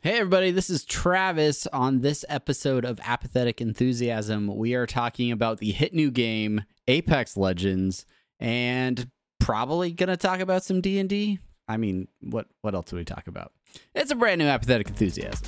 Hey, everybody, this is Travis. On this episode of Apathetic Enthusiasm, we are talking about the hit new game Apex Legends and probably going to talk about some D&D. I mean, what what else do we talk about? It's a brand new Apathetic Enthusiasm.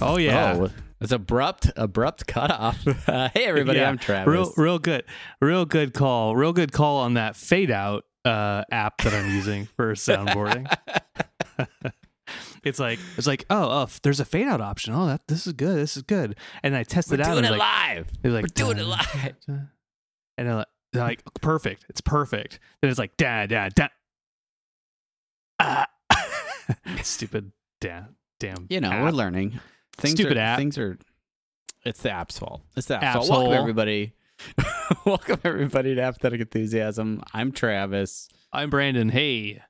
Oh yeah. Oh, it's abrupt, abrupt cutoff. Uh, hey, everybody, Yeah. I'm Travis. Real, real good, real good call. Real good call on that fade out uh, app that I'm using for soundboarding. it's like it's like oh, oh, there's a fade out option. Oh, that this is good. This is good. And I tested We're it out. doing it like, live. like, We're doing it live. And they're like, they're like perfect. It's perfect. Then it's like da da da. Ah. Stupid damn damn. You know, app. we're learning. Things Stupid are, app. Things are. It's the app's fault. It's the app's, App's fault. Welcome everybody. Welcome everybody to Apathetic Enthusiasm. I'm Travis. I'm Brandon. Hey.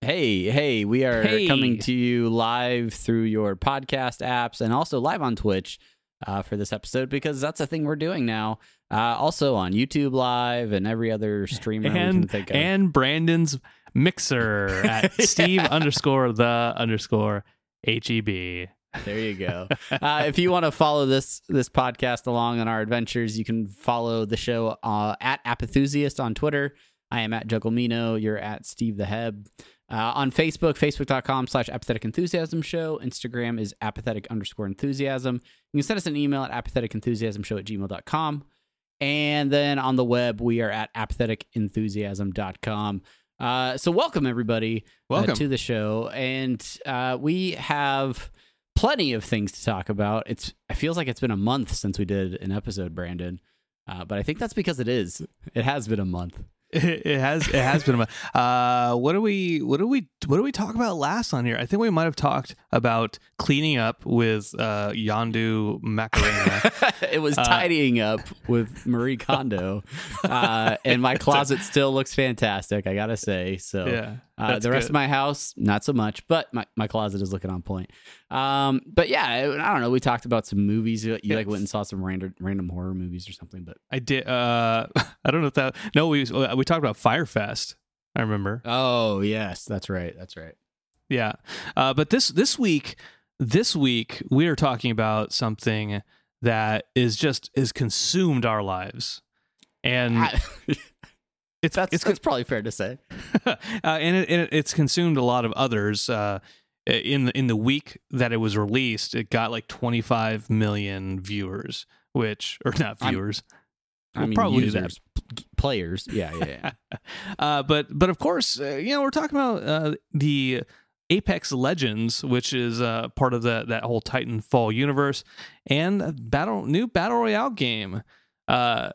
Hey, hey, we are Hey. coming to you live through your podcast apps and also live on Twitch uh, for this episode because that's a thing we're doing now. Uh, also on YouTube Live and every other streamer we can and think of. and Brandon's mixer at Steve underscore the underscore H E B. There you go. uh, if you want to follow this this podcast along on our adventures, you can follow the show uh, at Apathusiast on Twitter. I am at Jugglemino. You're at Steve the Heb. Uh, on Facebook, facebook.com slash apathetic enthusiasm show. Instagram is apathetic underscore enthusiasm. You can send us an email at apatheticenthusiasm show at gmail.com. And then on the web, we are at apatheticenthusiasm.com. Uh, so welcome everybody uh, Welcome. to the show, and uh, we have plenty of things to talk about. It's it feels like it's been a month since we did an episode, Brandon, uh, but I think that's because it is. It has been a month. It, it has it has been a month. Uh, what do we what do we what do we talk about last on here? I think we might have talked about cleaning up with uh, Yandu Macarena. it was Uh, tidying up with Marie Kondo, uh, and my closet still looks fantastic. I gotta say. So yeah, Uh, the rest good. of my house, not so much, but my, my closet is looking on point. Um, but yeah, I, don't know. We talked about some movies. You, you like went and saw some random random horror movies or something. But I did. Uh, I don't know if that. No, we we talked about Firefest. I remember. oh yes, that's right. That's right. Yeah. Uh, but this this week, this week we are talking about something that is just is consumed our lives, and I- it's that's it's that's probably fair to say. uh, and, it, and it, it's consumed a lot of others. Uh, in the in the week that it was released, it got like 25 million viewers, which or not viewers. I mean, probably users, p- players. Yeah, yeah, yeah. uh, but but of course, uh, you know, we're talking about uh, the Apex Legends, which is uh, part of the, that whole Titanfall universe, and battle new battle royale game. Uh,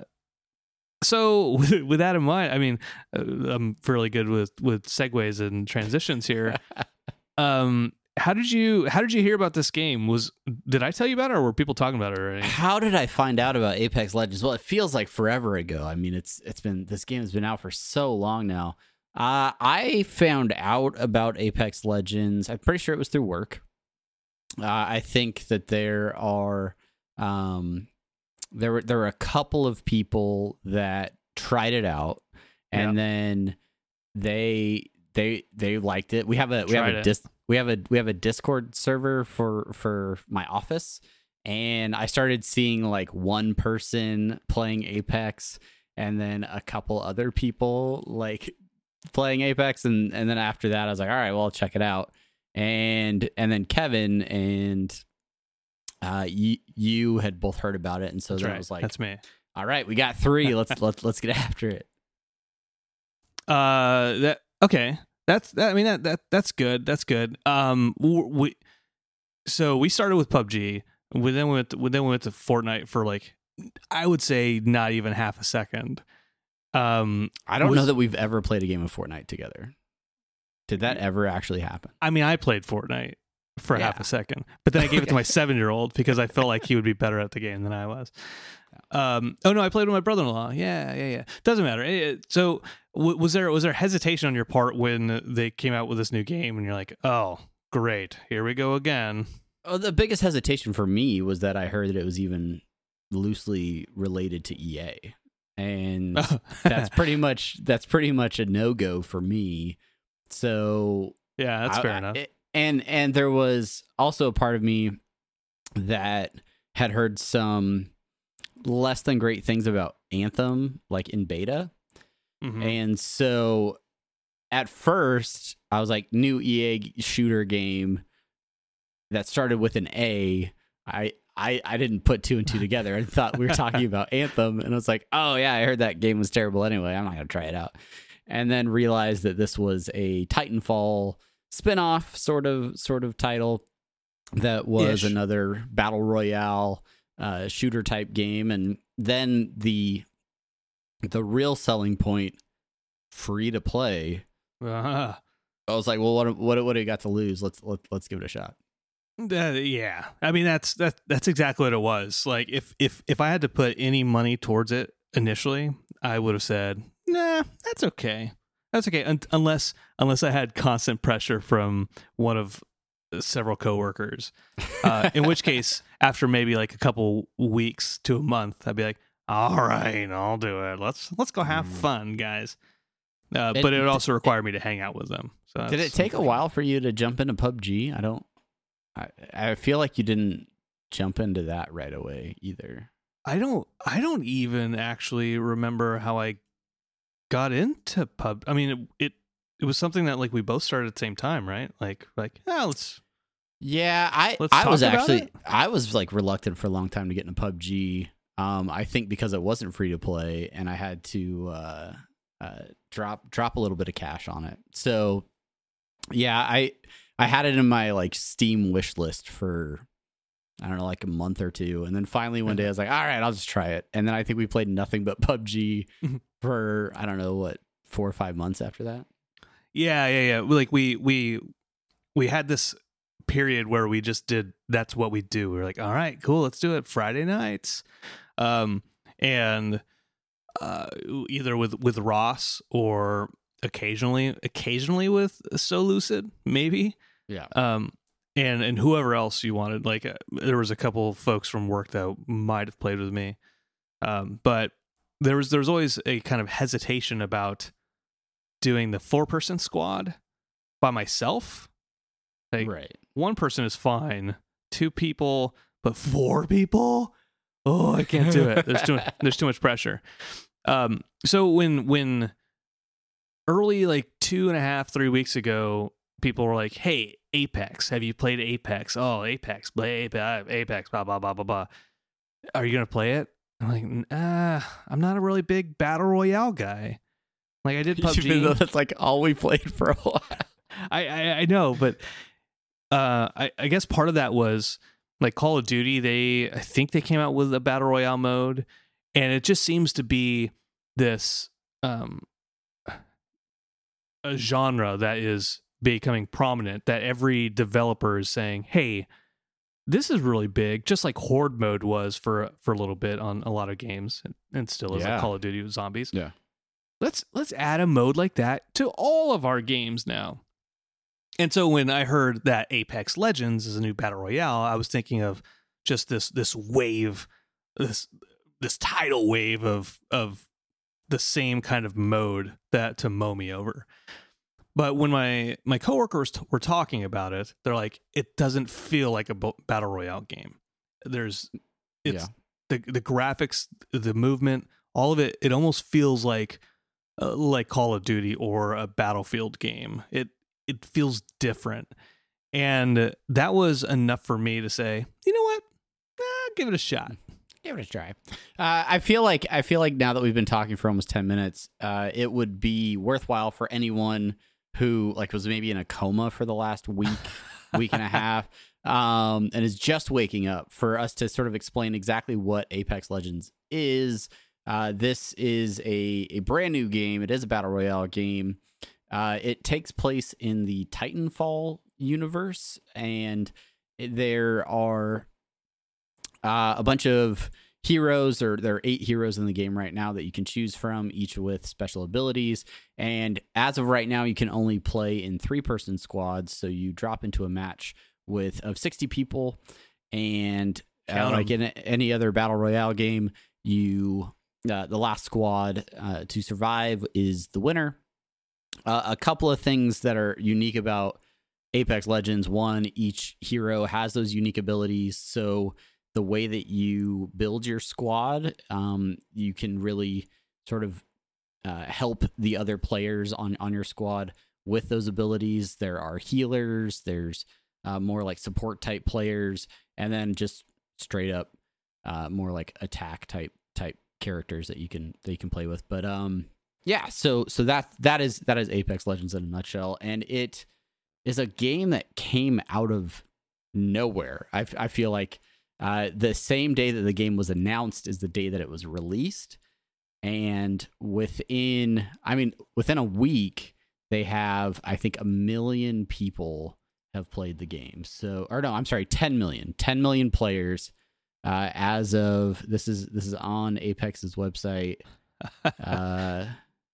so with, with that in mind, I mean, uh, I'm fairly good with with segues and transitions here. um, how did you how did you hear about this game? Was did I tell you about it, or were people talking about it already? How did I find out about Apex Legends? Well, it feels like forever ago. I mean, it's it's been this game has been out for so long now. Uh, I found out about Apex Legends. I'm pretty sure it was through work. Uh, I think that there are um, there were there were a couple of people that tried it out, and Yeah. then they they they liked it. We have a we have a dis- we have a we have a Discord server for for my office, and I started seeing like one person playing Apex, and then a couple other people like playing Apex, and and then after that, I was like, all right, well, I'll check it out, and and then Kevin and uh you you had both heard about it, and so That's then right. Was like, That's me. all right, we got three. Let's let's let's get after it. Uh, that okay. That's that. I mean that that that's good. That's good. Um, we so we started with PUBG. We then went we then went to Fortnite for like I would say not even half a second. Um, I don't Was- know that we've ever played a game of Fortnite together. Did that ever actually happen? I mean I played Fortnite for half a second, but then I gave it to my seven year old because I felt like he would be better at the game than I was. Um, oh no, I played with my brother in law. Yeah, yeah, yeah. Doesn't matter. So w- was there was there hesitation on your part when they came out with this new game and you're like, oh great, here we go again. Oh, the biggest hesitation for me was that I heard that it was even loosely related to EA, and that's pretty much that's pretty much a no go for me. So yeah, that's I- fair I- enough. it- and and there was also a part of me that had heard some less than great things about Anthem, like in beta. Mhm. And so at first, I was like, new EA shooter game that started with an A. I, I, I didn't put two and two together. I thought we were talking about Anthem. And I was like, oh, yeah, I heard that game was terrible anyway. I'm not going to try it out. And then realized that this was a Titanfall spin-off sort of sort of title that was Ish. another battle royale uh, shooter type game and then the the real selling point free to play Ah. i was like well what what what do you got to lose let's let, let's give it a shot Uh, yeah, I mean that's that that's exactly what it was. Like if if if I had to put any money towards it initially, I would have said, "Nah, that's okay. That's okay." Un- unless unless I had constant pressure from one of several coworkers. Uh, in which case, after maybe like a couple weeks to a month, I'd be like, "All right, I'll do it. Let's let's go have Mm. fun, guys." Uh, It- but it would also require me to hang out with them. So did it take a while for you to jump into pubg i don't i i feel like you didn't jump into that right away either I don't I don't even actually remember how I got into pub. I mean, it it, it was something that like we both started at the same time, right? Like like yeah, let's Yeah, I Let's I was actually it? I was like reluctant for a long time to get into PUBG. Um, I think because it wasn't free to play, and I had to uh, uh, drop drop a little bit of cash on it. So, yeah, I I had it in my like Steam wish list for I don't know like a month or two, and then finally one day I was like, all right, I'll just try it. And then I think we played nothing but PUBG Mhm. For I don't know what four or five months after that. yeah yeah yeah. Like we we we had this period where we just did that's what we do. We were like, all right, cool, let's do it Friday nights, um, and uh, either with with Ross or occasionally occasionally with So Lucid maybe. Yeah. um and and whoever else you wanted like uh, there was a couple of folks from work that might have played with me um but there was there was always a kind of hesitation about doing the four person squad by myself. Like right. one person is fine two people but four people? Oh i can't do it. There's too there's too much pressure. Um so when when early like two and a half three weeks ago people were like hey apex have you played apex? Oh apex play apex apex blah blah blah blah blah. Are you gonna play it i'm like uh i'm not a really big battle royale guy like i did Even though pubg that's like all we played for a while. I, I I know, but uh, I I guess part of that was like Call of Duty. They I think they came out with a battle royale mode, and it just seems to be this um a genre that is becoming prominent that every developer is saying, "Hey, this is really big," just like Horde mode was for for a little bit on a lot of games, and, and still is Yeah. like Call of Duty with zombies. Yeah. let's let's add a mode like that to all of our games now. And so when I heard that Apex Legends is a new battle royale, I was thinking of just this this wave, this this tidal wave of of the same kind of mode that to mow me over. But when my my coworkers t- were talking about it, they're like, it doesn't feel like a battle royale game. There's, it's Yeah. the the graphics, the movement, all of it. It almost feels like uh, like Call of Duty or a Battlefield game. It it feels different, and that was enough for me to say, you know what, eh, give it a shot. Give it a try. Uh, I feel like I feel like now that we've been talking for almost ten minutes, uh, it would be worthwhile for anyone who like was maybe in a coma for the last week, week and a half, um, and is just waking up for us to sort of explain exactly what Apex Legends is. Uh, this is a a brand new game. It is a battle royale game. Uh, it takes place in the Titanfall universe, and there are uh, a bunch of heroes. Or there are eight heroes in the game right now that you can choose from each with special abilities. And as of right now you can only play in three person squads. So you drop into a match with of 60 people. And uh, like in any other battle royale game you uh, the last squad uh, to survive is the winner. Uh, a couple of things that are unique about apex legends. One each hero has those unique abilities. So the way that you build your squad, um, you can really sort of uh, help the other players on on your squad with those abilities. There are healers. There's uh, more like support type players, and then just straight up uh, more like attack type type characters that you can that you can play with. But um, yeah. So so that that is that is Apex Legends in a nutshell, and it is a game that came out of nowhere. I I feel like uh, the same day that the game was announced is the day that it was released. And within, I mean, within a week, they have, I think, a million people have played the game. So, or no, I'm sorry, 10 million, 10 million players. Uh, as of this is this is on Apex's website. Uh,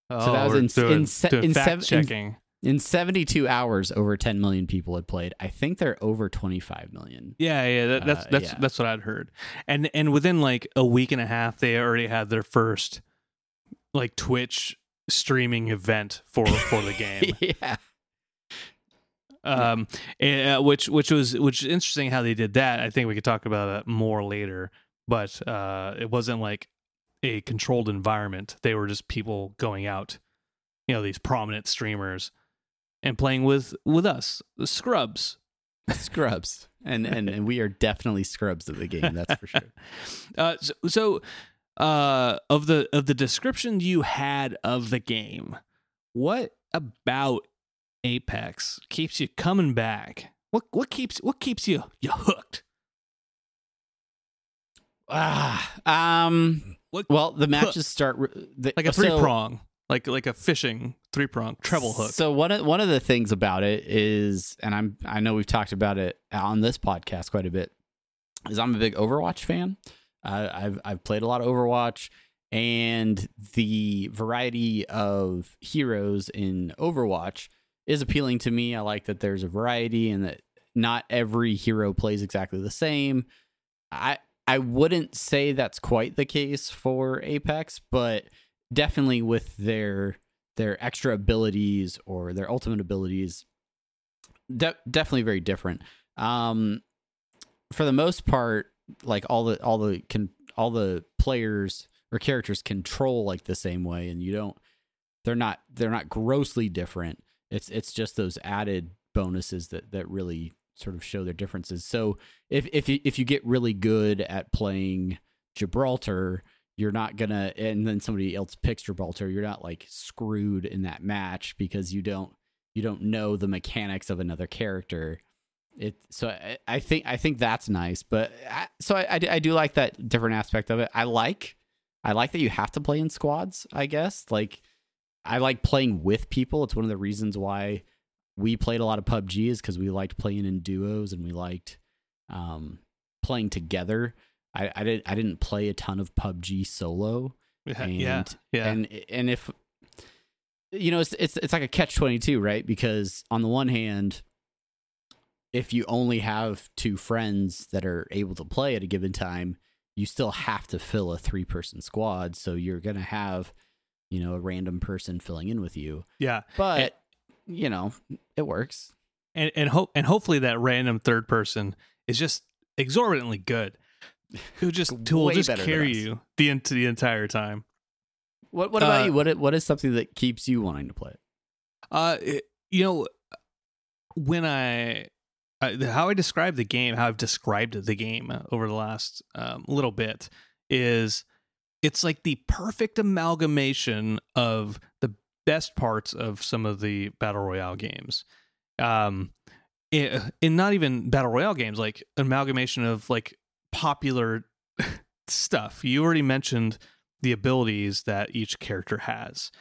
oh, that was in- doing, in doing in fact seven- in- checking. In 72 hours, over 10 million people had played. I think they're over 25 million. Yeah, yeah, that, that's Uh, that's yeah. that's what I'd heard. And and within like a week and a half, they already had their first like Twitch streaming event for for the game. yeah. um, eh, which which was which is interesting how they did that. I think we could talk about that more later. But uh, it wasn't like a controlled environment. They were just people going out, you know, these prominent streamers and playing with with us, the scrubs. Scrubs. And, and and we are definitely scrubs of the game, that's for sure. Uh, so, so uh, of the of the description you had of the game, what about Apex keeps you coming back? What what keeps what keeps you you hooked? Ah, um What- well, the matches start re- the, Like a so- three prong, like like a fishing three prong treble hook. So one of one of the things about it is, and I'm I know we've talked about it on this podcast quite a bit, is I'm a big Overwatch fan. Uh, I've I've played a lot of Overwatch, and the variety of heroes in Overwatch is appealing to me. I like that there's a variety and that not every hero plays exactly the same. I I wouldn't say that's quite the case for Apex, but definitely with their their extra abilities or their ultimate abilities de- definitely very different. Um for the most part like all the all the can all the players or characters control like the same way and you don't they're not they're not grossly different. It's it's just those added bonuses that that really sort of show their differences. So if if you if you get really good at playing Gibraltar you're not gonna and then somebody else picks your Gibraltar, you're not like screwed in that match because you don't you don't know the mechanics of another character. It so I, I think I think that's nice, but I, so I, I do- I do like that different aspect of it. I like I like that you have to play in squads. I guess like I like playing with people. It's one of the reasons why we played a lot of PUBG is because we liked playing in duos and we liked um, playing together. I, I didn't I didn't play a ton of PUBG solo. Yeah, And, yeah, yeah. And and if you know it's it's it's like a catch twenty two, right? Because on the one hand, if you only have two friends that are able to play at a given time, you still have to fill a three person squad. So you're gonna have, you know, a random person filling in with you. yeah. But you know, it works. and and hope and hopefully that random third person is just exorbitantly good. Who just who will just carry you the into the entire time. What what about Uh, you? What what is something that keeps you wanting to play it? Uh, it- you know, when I, I how I describe the game, how I've described the game over the last um, little bit is it's like the perfect amalgamation of the best parts of some of the battle royale games. Um, in, in not even battle royale games, like amalgamation of like popular stuff. You already mentioned the abilities that each character has.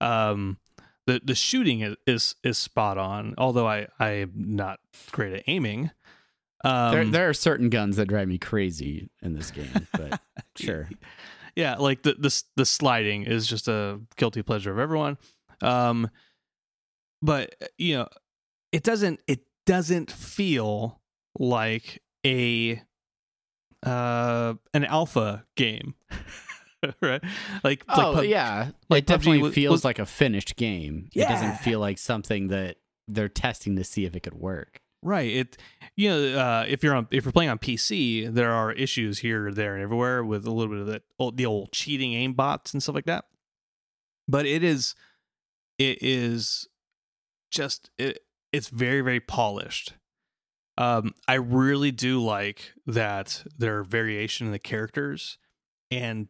Um, the the shooting is is, is spot on. Although I I am not great at aiming. Um, there there are certain guns that drive me crazy in this game, but sure. yeah, like the the the sliding is just a guilty pleasure of everyone. Um, but you know, it doesn't it doesn't feel like a uh an alpha game, right? Like Oh like, pub- yeah, like it definitely was- feels was- like a finished game. It doesn't feel like something that they're testing to see if it could work. Right. It you know uh, if you're on if you're playing on PC, there are issues here, there, and everywhere with a little bit of the old, the old cheating aim bots and stuff like that. But it is it is just it, it's very very polished. Um, I really do like that there are variation in the characters and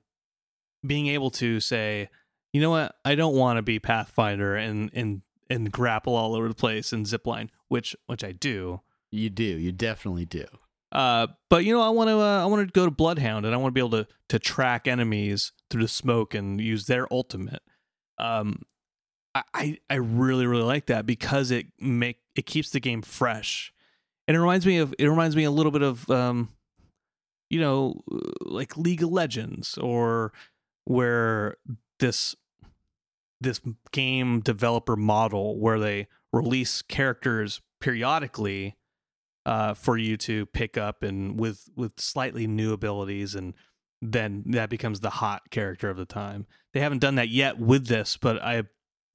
being able to say, you know what, I don't want to be Pathfinder and and and grapple all over the place and zipline, which which I do. You do, you definitely do. Uh, but you know, I want to uh, I want to go to Bloodhound and I want to be able to to track enemies through the smoke and use their ultimate. Um, I I, I really really like that because it make it keeps the game fresh, and it reminds me of it reminds me a little bit of um, you know, like League of Legends or where this this game developer model where they release characters periodically uh, for you to pick up and with with slightly new abilities and then that becomes the hot character of the time. They haven't done that yet with this, but I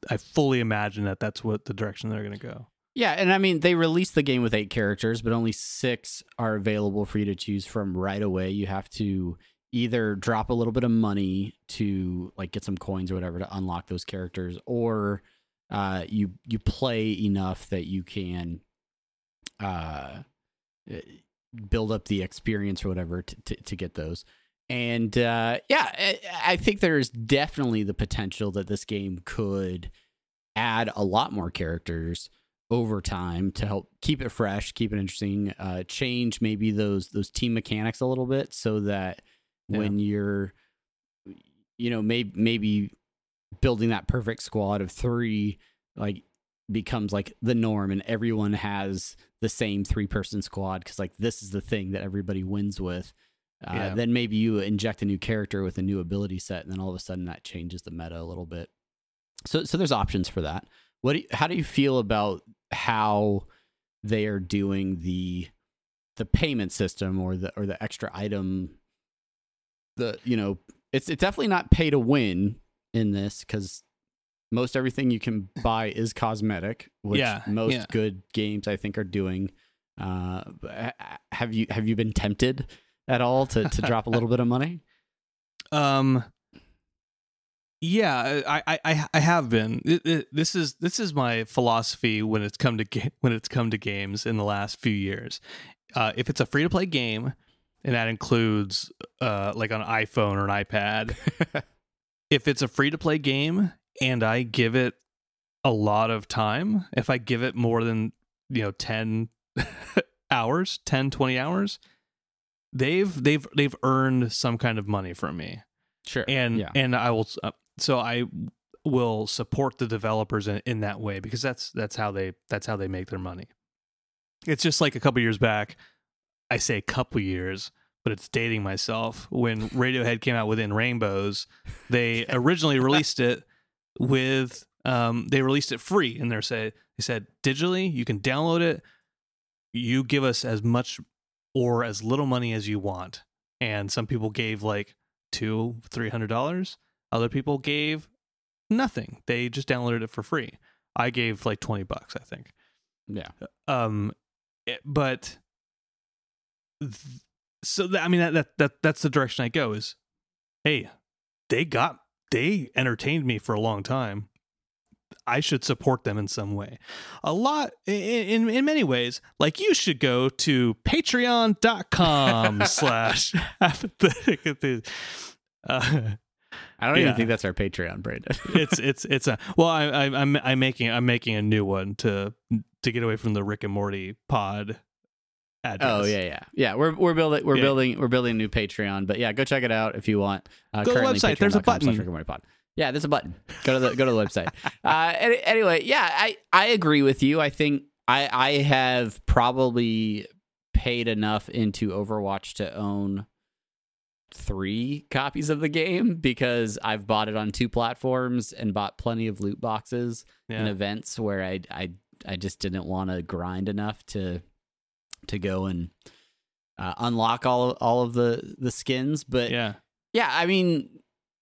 I fully imagine that that's what the direction they're going to go. Yeah, and I mean they released the game with eight characters, but only six are available for you to choose from right away. You have to either drop a little bit of money to like get some coins or whatever to unlock those characters, or uh, you you play enough that you can uh, build up the experience or whatever to, to, to get those. And uh, yeah, I, I think there's definitely the potential that this game could add a lot more characters over time to help keep it fresh, keep it interesting, uh, change maybe those those team mechanics a little bit so that Yeah. when you're, you know, maybe maybe building that perfect squad of three like becomes like the norm and everyone has the same three person squad because like this is the thing that everybody wins with uh, Yeah. then maybe you inject a new character with a new ability set and then all of a sudden that changes the meta a little bit so so there's options for that what do you, how do you feel about how they are doing the the payment system or the or the extra item the you know it's it's definitely not pay to win in this because most everything you can buy is cosmetic which Yeah, most yeah. good games i think are doing uh have you have you been tempted at all to to drop a little bit of money Um. Yeah, I I I, have been. It- it- this is this is my philosophy when it's come to ga- when it's come to games in the last few years. Uh, if it's a free to play game, and that includes uh like an iPhone or an iPad, if it's a free to play game and I give it a lot of time, if I give it more than, you know, 10 hours, 10 20 hours, they've they've they've earned some kind of money from me sure and yeah and I will uh, so I will support the developers in, in that way because that's that's how they that's how they make their money. It's just like a couple years back. I say a couple years, but it's dating myself. When Radiohead came out with In Rainbows, they originally released it with um, they released it free, and they said they said digitally you can download it. You give us as much or as little money as you want, and some people gave like two three hundred dollars. Other people gave nothing. They just downloaded it for free. I gave like 20 bucks, I think. Yeah. Um it- but th- so that, I mean that, that that that's the direction I go is hey, they got they entertained me for a long time. I should support them in some way. A lot in in, in many ways, like you should go to patreon.com slash apathetic uh, I don't Yeah. even think that's our Patreon, Brandon. it's it's it's a well I, I I'm I'm making I'm making a new one to to get away from the Rick and Morty pod address. Oh yeah, yeah, yeah. We're we're building we're Yeah. building we're building a new Patreon, but yeah, go check it out if you want. Uh, Go to the website. There's a button. Rick and Morty Pod. Yeah, there's a button. Go to the go to the website. Uh, anyway, yeah, I I agree with you. I think I I have probably paid enough into Overwatch to own three copies of the game because I've bought it on two platforms and bought plenty of loot boxes Yeah. and events where I I I just didn't want to grind enough to to go and uh, unlock all all of the the skins. But yeah, yeah. I mean,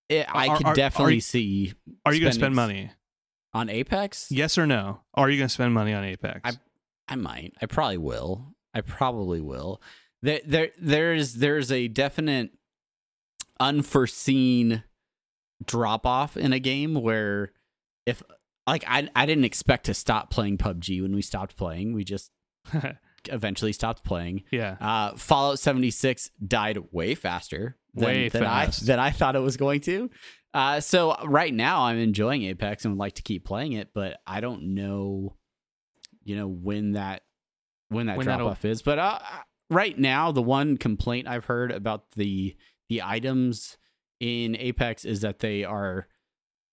it, I Are- could are- are definitely you- see Are you going to spend money? on Apex. Yes or no? Are you going to spend money on Apex? I- I might. I probably will. I probably will. There, there, there's, there's a definite unforeseen drop off in a game where if like I, I didn't expect to stop playing PUBG when we stopped playing. We just eventually stopped playing. yeah. Uh, Fallout 76 died way faster than, Way than fast. I than I thought it was going to. Uh, so right now I'm enjoying Apex and would like to keep playing it, but I don't know, you know, when that when that When drop off is. But uh, right now, the one complaint I've heard about the the items in Apex is that they are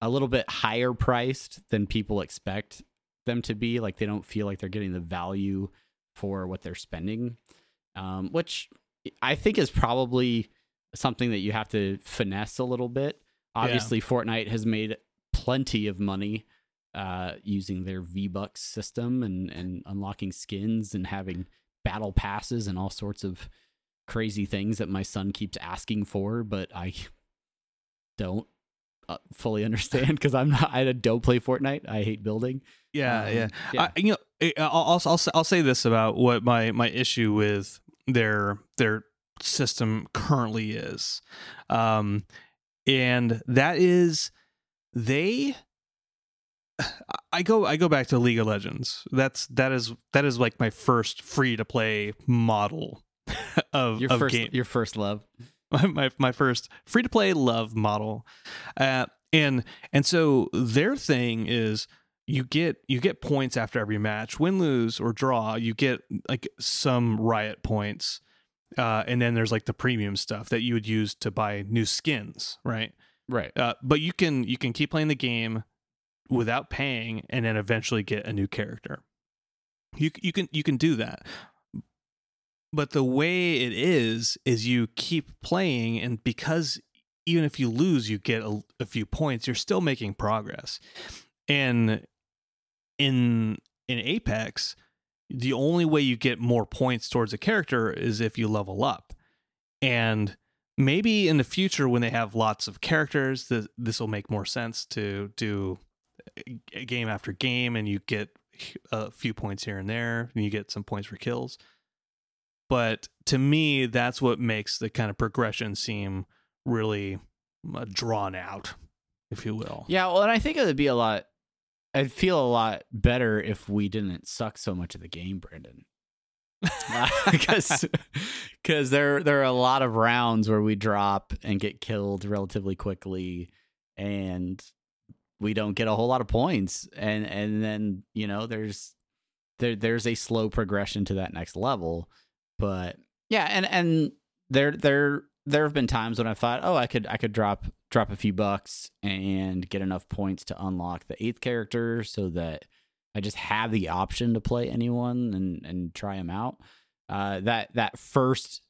a little bit higher priced than people expect them to be. Like they don't feel like they're getting the value for what they're spending, um, which I think is probably something that you have to finesse a little bit. Obviously, Fortnite has made plenty of money uh, using their V Bucks system and, and unlocking skins and having battle passes and all sorts of crazy things that my son keeps asking for, but I don't uh, fully understand because I'm not. I don't play Fortnite. I hate building. Yeah, Um, yeah. yeah. I, you know, I- I'll, I'll I'll I'll say this about what my my issue with their their system currently is, um, and that is they. I go I go back to League of Legends. That's that is that is like my first free to play model of Your of first, game. your first love. my my, my first free to play love model. Uh, and and so their thing is you get you get points after every match win lose or draw you get like some riot points uh, and then there's like the premium stuff that you would use to buy new skins right? Right. uh, but you can you can keep playing the game without paying and then eventually get a new character. You you can you can do that but the way it is is you keep playing and because even if you lose you get a, a few points you're still making progress. And in in apex the only way you get more points towards a character is if you level up. And maybe in the future when they have lots of characters th- this will make more sense to do eh, game after game and you get a few points here and there and you get some points for kills but to me that's what makes the kind of progression seem really uh, drawn out if you will Yeah, well, and I think it would be a lot. I'd feel a lot better if we didn't suck so much of the game, Brandon. Because because there there are a lot of rounds where we drop and get killed relatively quickly, and we don't get a whole lot of points, and and then you know there's there there's a slow progression to that next level, but yeah, and and there there there have been times when I thought, oh, I could I could drop drop a few bucks and get enough points to unlock the eighth character, so that I just have the option to play anyone and and try them out. Uh, that that first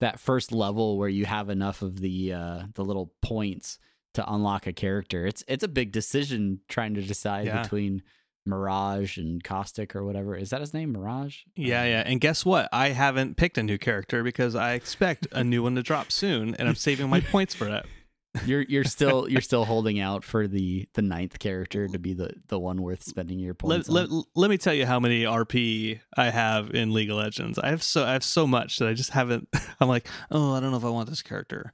that first level where you have enough of the uh, the little points to unlock a character, it's it's a big decision trying to decide Yeah. between Mirage and Caustic or whatever. Is that his name, Mirage? Yeah, yeah. And guess what? I haven't picked a new character because I expect a new one to drop soon, and I'm saving my points for that. You're you're still you're still holding out for the the ninth character to be the the one worth spending your points. Let, on. let, let me tell you how many RP I have in League of Legends. I have so I have so much that I just haven't. I'm like, oh, I don't know if I want this character.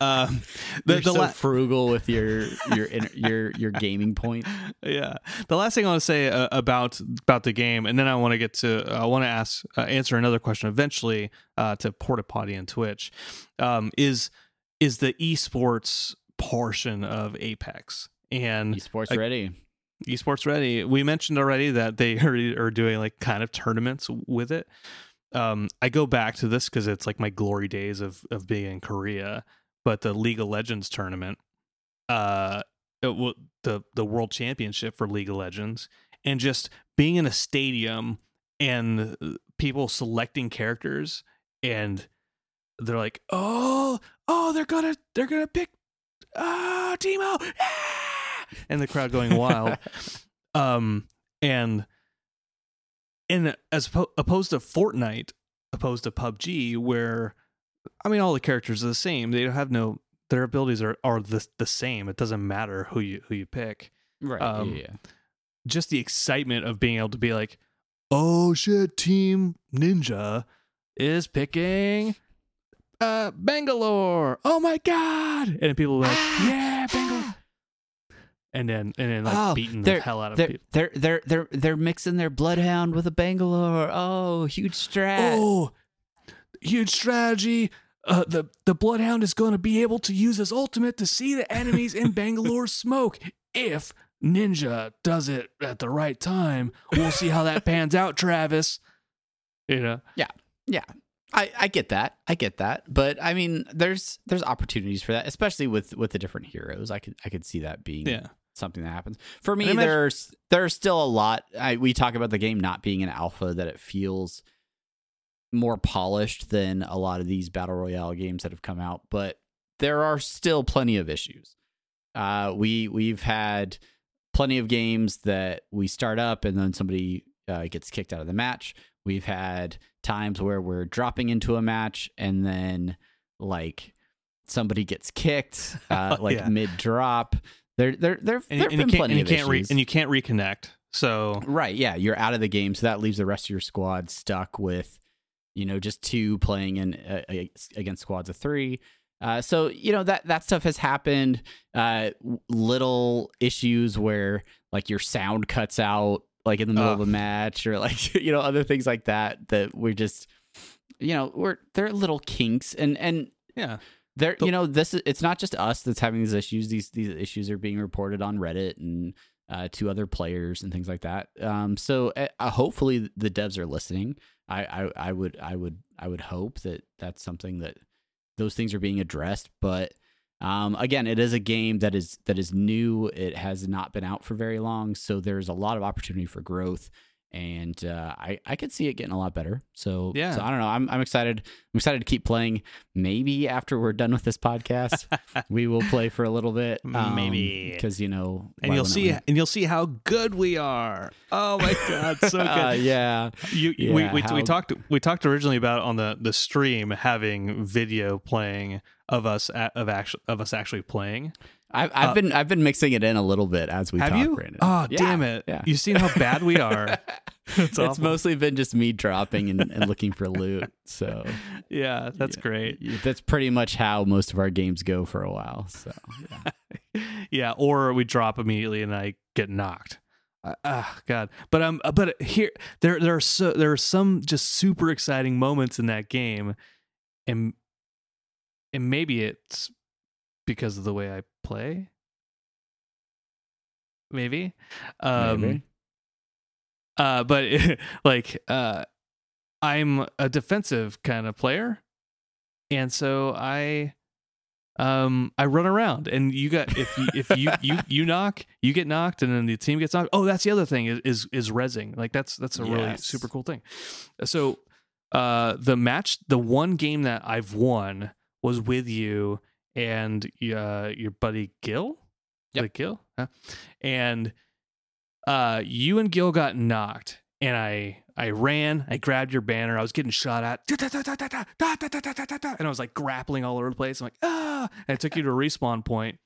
Um, the, You're the so la- frugal with your your your your gaming point. yeah. The last thing I want to say uh, about about the game, and then I want to get to I want to ask uh, answer another question eventually uh, to Porta Potty and Twitch, um, is is the esports portion of Apex and Esports ready. esports ready. We mentioned already that they are, are doing like kind of tournaments with it. Um, I go back to this because it's like my glory days of of being in Korea. But the League of Legends tournament, uh, it, wa- the the World Championship for League of Legends, and just being in a stadium and uh, people selecting characters, and they're like, oh, oh, they're gonna they're gonna pick, ah, Teemo, ah! and the crowd going wild um and and as oppo- opposed to Fortnite opposed to PUBG where I mean all the characters are the same. They don't have no their abilities are are the, the same. It doesn't matter who you who you pick. Right. um, yeah, just the excitement of being able to be like oh shit team ninja is picking uh Bangalore. Oh my god. And people are like yeah Bangalore. and then and then like Oh, beating the hell out of They're people they're they're they're they're mixing their bloodhound with a Bangalore. Oh, huge strat. Oh, huge strategy. Uh, the the bloodhound is going to be able to use his ultimate to see the enemies in Bangalore smoke. If Ninja does it at the right time, we'll see how that pans out, Travis. You know, Yeah. Yeah. I, I get that. I get that. But I mean there's there's opportunities for that, especially with with the different heroes. I could I could see that being yeah, something that happens. For me, imagine- there's there's still a lot. I, we talk about the game not being an alpha, that it feels more polished than a lot of these battle royale games that have come out, but there are still plenty of issues. Uh, we we've had plenty of games that we start up and then somebody uh, gets kicked out of the match. We've had times where we're dropping into a match and then like somebody gets kicked, uh, like Yeah. mid drop. There, there, there, and, and been can't plenty and you of can't re- and you can't reconnect. So Right, yeah, you're out of the game, so that leaves the rest of your squad stuck with, you know, just two playing in uh, against squads of three. Uh, so you know that that stuff has happened. Uh, little issues where like your sound cuts out, like in the middle of a match, or like you know other things like that. That we're just, you know, we're they're little kinks, and and yeah, there The- you know this is it's not just us that's having these issues these these issues are being reported on reddit and uh, to other players and things like that um so uh, uh, hopefully the devs are listening I, I i would i would i would hope that that's something that those things are being addressed but um again it is a game that is that is new. It has not been out for very long so there's a lot of opportunity for growth and uh, I I could see it getting a lot better. So Yeah. so I don't know. I'm I'm excited. I'm excited to keep playing. Maybe after we're done with this podcast, we will play for a little bit. Maybe. because you know, and you'll see we? and you'll see how good we are. Oh my god, so good. Uh, yeah, You, you- we, we, how- we talked we talked originally about on the the stream having video playing of us of actually of us actually playing. I've I've Uh, been I've been mixing it in a little bit as we Have talk, you? Brandon. Oh Yeah, damn it! Yeah. You've seen how bad we are. it's awful. mostly been just me dropping and, and looking for loot. So yeah, that's Yeah. great. that's pretty much how most of our games go for a while. So yeah. yeah, or we drop immediately and I get knocked. Uh, Ah, God. But um, but here there there are so there are some just super exciting moments in that game, and and maybe it's because of the way I play. Maybe. Um, Maybe. Uh, but like, uh, I'm a defensive kind of player, and so I um I run around and you got if you, if you you you knock you get knocked and then the team gets knocked oh that's the other thing is is, is rezzing like that's that's a really super cool thing so uh the match the one game that I've won was with you and uh your buddy Gil Yep. the Gil huh? and uh you and Gil got knocked and I I ran, I grabbed your banner, I was getting shot at, and I was like grappling all over the place. I'm like, ah, and I took you to a respawn point.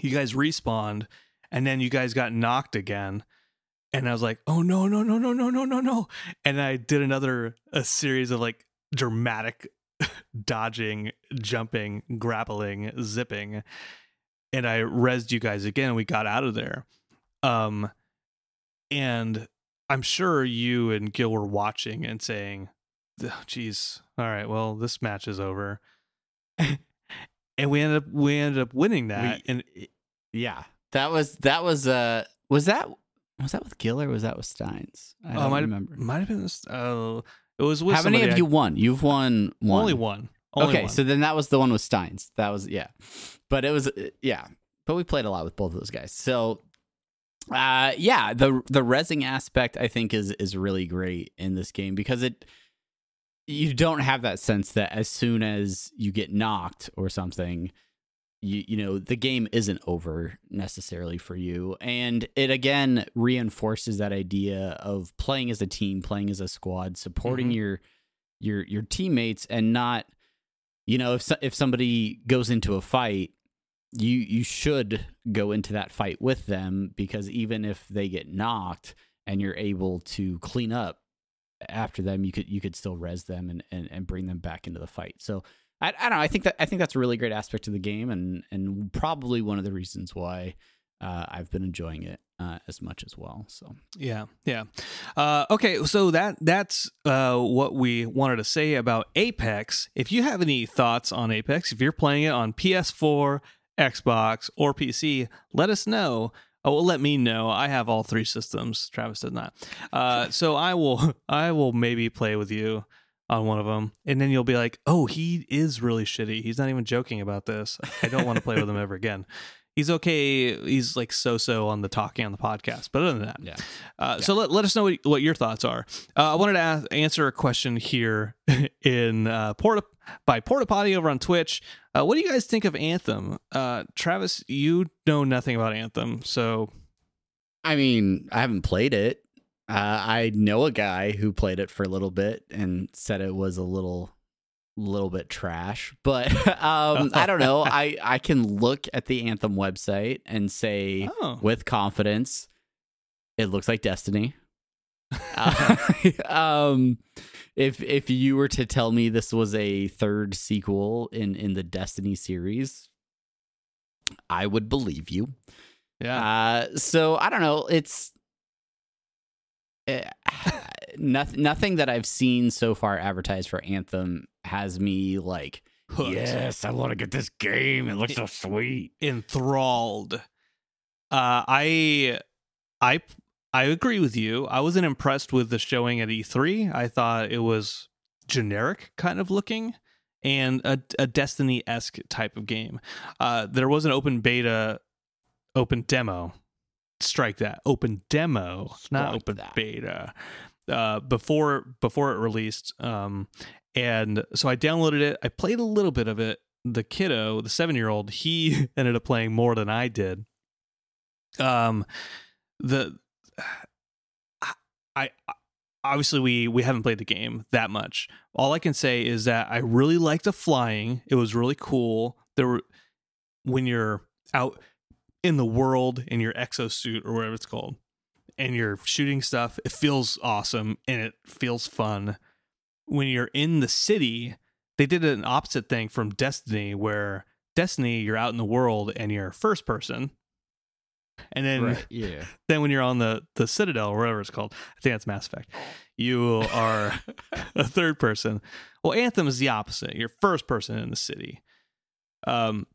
You guys respawned, and then you guys got knocked again. And I was like, oh no, no, no, no, no, no, no, no. And I did another a series of like dramatic dodging, jumping, grappling, zipping. And I rezzed you guys again, we got out of there. Um and I'm sure you and Gil were watching and saying, "Oh, "Geez, all right, well, this match is over," and we ended up we ended up winning that. We- and Yeah, that was that was uh was that was that with Gil or was that with Steins? I Oh, don't might remember. might have been this. Oh, it was with How many have I- you won? You've won one. Only one. Only okay, one. so then that was the one with Steins. That was yeah, but it was uh, yeah, but we played a lot with both of those guys. So uh yeah, the the rezzing aspect I think is is really great in this game because it you don't have that sense that as soon as you get knocked or something you you know the game isn't over necessarily for you and it again reinforces that idea of playing as a team playing as a squad supporting Mhm. your your your teammates and not you know if so- if somebody goes into a fight you you should go into that fight with them because even if they get knocked and you're able to clean up after them you could you could still res them and and, and bring them back into the fight so I, I don't know i think that i think that's a really great aspect of the game and and probably one of the reasons why uh, i've been enjoying it uh, as much as well so Yeah, yeah. Uh, okay, so that that's uh, what we wanted to say about Apex. If you have any thoughts on Apex, if you're playing it on PS4, Xbox, or PC, let us know. Oh, well, let me know. I have all three systems. Travis does not. Uh, so I will I will maybe play with you on one of them, and then you'll be like, "Oh, he is really shitty. He's not even joking about this. I don't want to play with him ever again." He's okay. He's like so-so on the talking on the podcast, but other than that, yeah uh, So let, let us know what, what your thoughts are. Uh, I wanted to ask, answer a question here in uh, Porta by Porta Potty over on Twitch. Uh, what do you guys think of Anthem? Uh, Travis, you know nothing about Anthem, so I mean, I haven't played it. Uh, I know a guy who played it for a little bit and said it was a little, little bit trash. But um, I don't know. I I can look at the Anthem website and say oh, with confidence, it looks like Destiny. Uh, um, if if you were to tell me this was a third sequel in in the Destiny series, I would believe you. yeah, Uh, so I don't know. It's nothing. Nothing that I've seen so far advertised for Anthem has me like. Hooked. Yes, I want to get this game. It looks so sweet. enthralled. Uh, I, I, I agree with you. I wasn't impressed with the showing at E3. I thought it was generic kind of looking and a, a Destiny esque type of game. Uh, there was an open beta, open demo. Strike that open demo, not open that. beta. Uh, before before it released, um, and so I downloaded it. I played a little bit of it. The kiddo, the seven year old, he ended up playing more than I did. Um, the I, I obviously we we haven't played the game that much. All I can say is that I really liked the flying. It was really cool. There were when you're out in the world in your exosuit or whatever it's called and you're shooting stuff, it feels awesome and it feels fun. When you're in the city, they did an opposite thing from Destiny where Destiny you're out in the world and you're first person. And then Yeah. then when you're on the the citadel or whatever it's called i think that's mass effect you are a third person well anthem is the opposite you're first person in the city um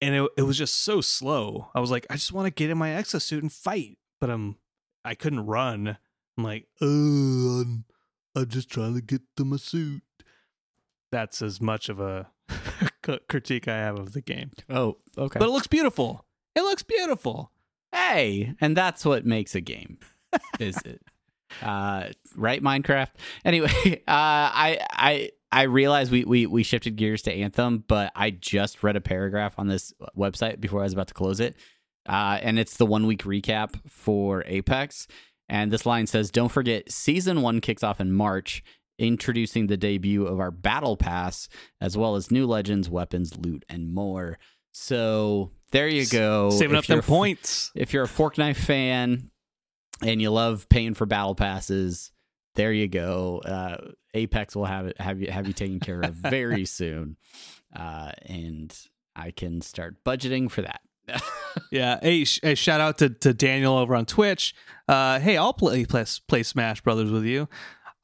and it, it was just so slow i was like i just want to get in my exosuit and fight but i'm i couldn't run i'm like oh i'm, I'm just trying to get to my suit that's as much of a critique I have of the game. Oh, okay. But it looks beautiful. It looks beautiful. hey, and that's what makes a game, is it? uh, right, Minecraft. Anyway, uh, I I I realized we, we we shifted gears to Anthem, but I just read a paragraph on this website before I was about to close it, uh, and it's the one week recap for Apex. And this line says, "Don't forget, season one kicks off in March." Introducing the debut of our battle pass, as well as new legends, weapons, loot, and more. So there you go. Saving If up them points. if you're a fork knife fan and you love paying for battle passes, there you go. Uh, Apex will have it have you have you taken care of very soon, uh, and I can start budgeting for that. Yeah. Hey, sh- hey, shout out to, to Daniel over on Twitch. Uh, hey, I'll play, play play Smash Brothers with you.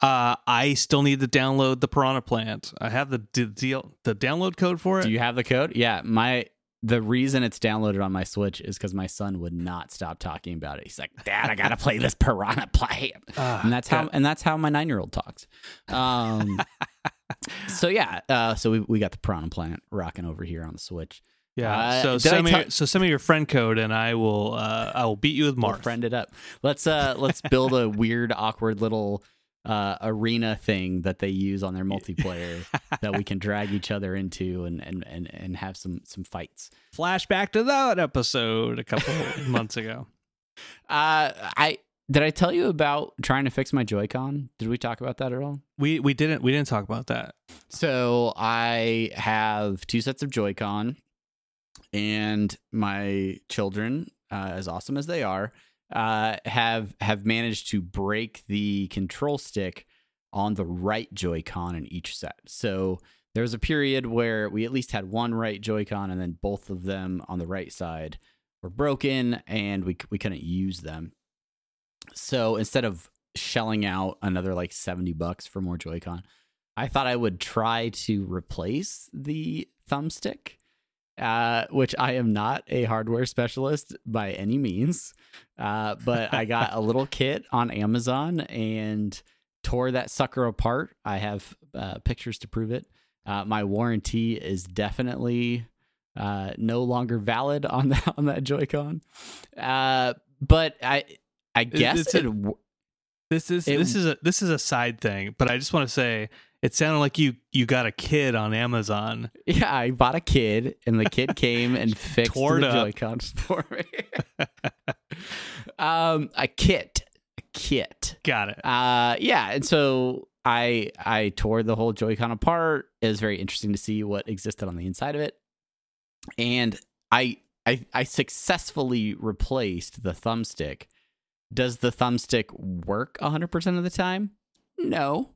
Uh, I still need to download the Piranha Plant. I have the d- deal the download code for it. Do you have the code? Yeah, my the reason it's downloaded on my Switch is because my son would not stop talking about it. He's like, "Dad, I gotta play this Piranha Plant," Ah, and that's how and that's how my nine year old talks. Um, so yeah, uh, so we we got the Piranha Plant rocking over here on the Switch. Yeah. Uh, so send me your, so send me your friend code and I will uh I will beat you with We'll friend it up. Let's uh let's build a weird, awkward little uh arena thing that they use on their multiplayer that we can drag each other into and and and, and have some some fights. Flashback to that episode a couple months ago. Uh I did I tell you about trying to fix my Joy-Con? Did we talk about that at all? We we didn't we didn't talk about that. So I have two sets of Joy-Con, and my children, uh, as awesome as they are, uh, have have managed to break the control stick on the right Joy-Con in each set. So there was a period where we at least had one right Joy-Con, and then both of them on the right side were broken, and we we couldn't use them. So instead of shelling out another like seventy bucks for more Joy-Con, I thought I would try to replace the thumbstick, uh, which I am not a hardware specialist by any means. Uh, but I got a little kit on Amazon and tore that sucker apart. I have uh, pictures to prove it. Uh, my warranty is definitely uh, no longer valid on that on that Joy-Con. Uh, but I I guess it's it, This is It- this is a this is a side thing, but I just want to say it sounded like you you got a kid on Amazon. Yeah, I bought a kid, and the kid came and fixed Tore the up. Joy Cons for me. um, a kit, a kit. Got it. Uh, yeah, and so I I tore the whole Joy-Con apart. It was very interesting to see what existed on the inside of it, and I I I successfully replaced the thumbstick. Does the thumbstick work 100% of the time? No.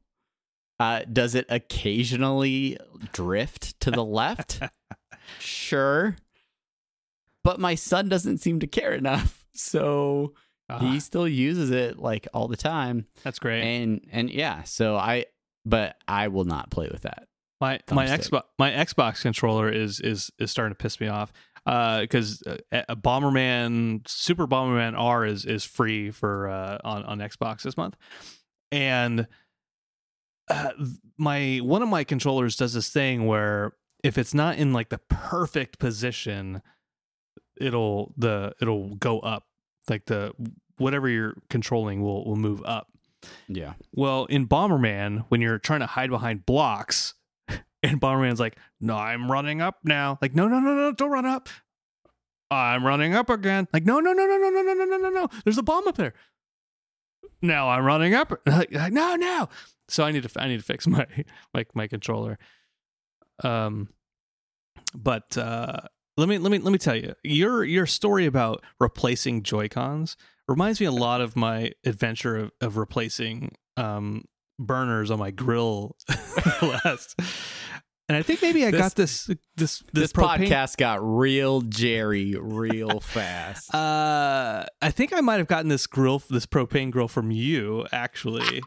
Uh, does it occasionally drift to the left? sure. But my son doesn't seem to care enough. So Ah, he still uses it like all the time. that's great. And and yeah, so I but I will not play with that. my my. Xbox my Xbox controller is is is starting to piss me off because uh, a Bomberman Super Bomberman R is is free for uh, on on Xbox this month, and uh, my one of my controllers does this thing where if it's not in like the perfect position, it'll the it'll go up like the whatever you're controlling will will move up. Yeah. Well, in Bomberman, when you're trying to hide behind blocks, and Bomberman's like, "No, I'm running up now." Like, "No, no, no, no, don't run up." I'm running up again. Like, "No, no, no, no, no, no, no, no, no, no, no. There's a bomb up there." Now I'm running up. Like, like, no, no. So I need to I need to fix my my my controller. Um, but uh, let me let me let me tell you your your story about replacing Joy Cons reminds me a lot of my adventure of, of replacing um, burners on my grill last. And I think maybe I This- got this this this, This, propane- podcast got real Jerry real fast. Uh, I think I might have gotten this grill, this propane grill from you, actually.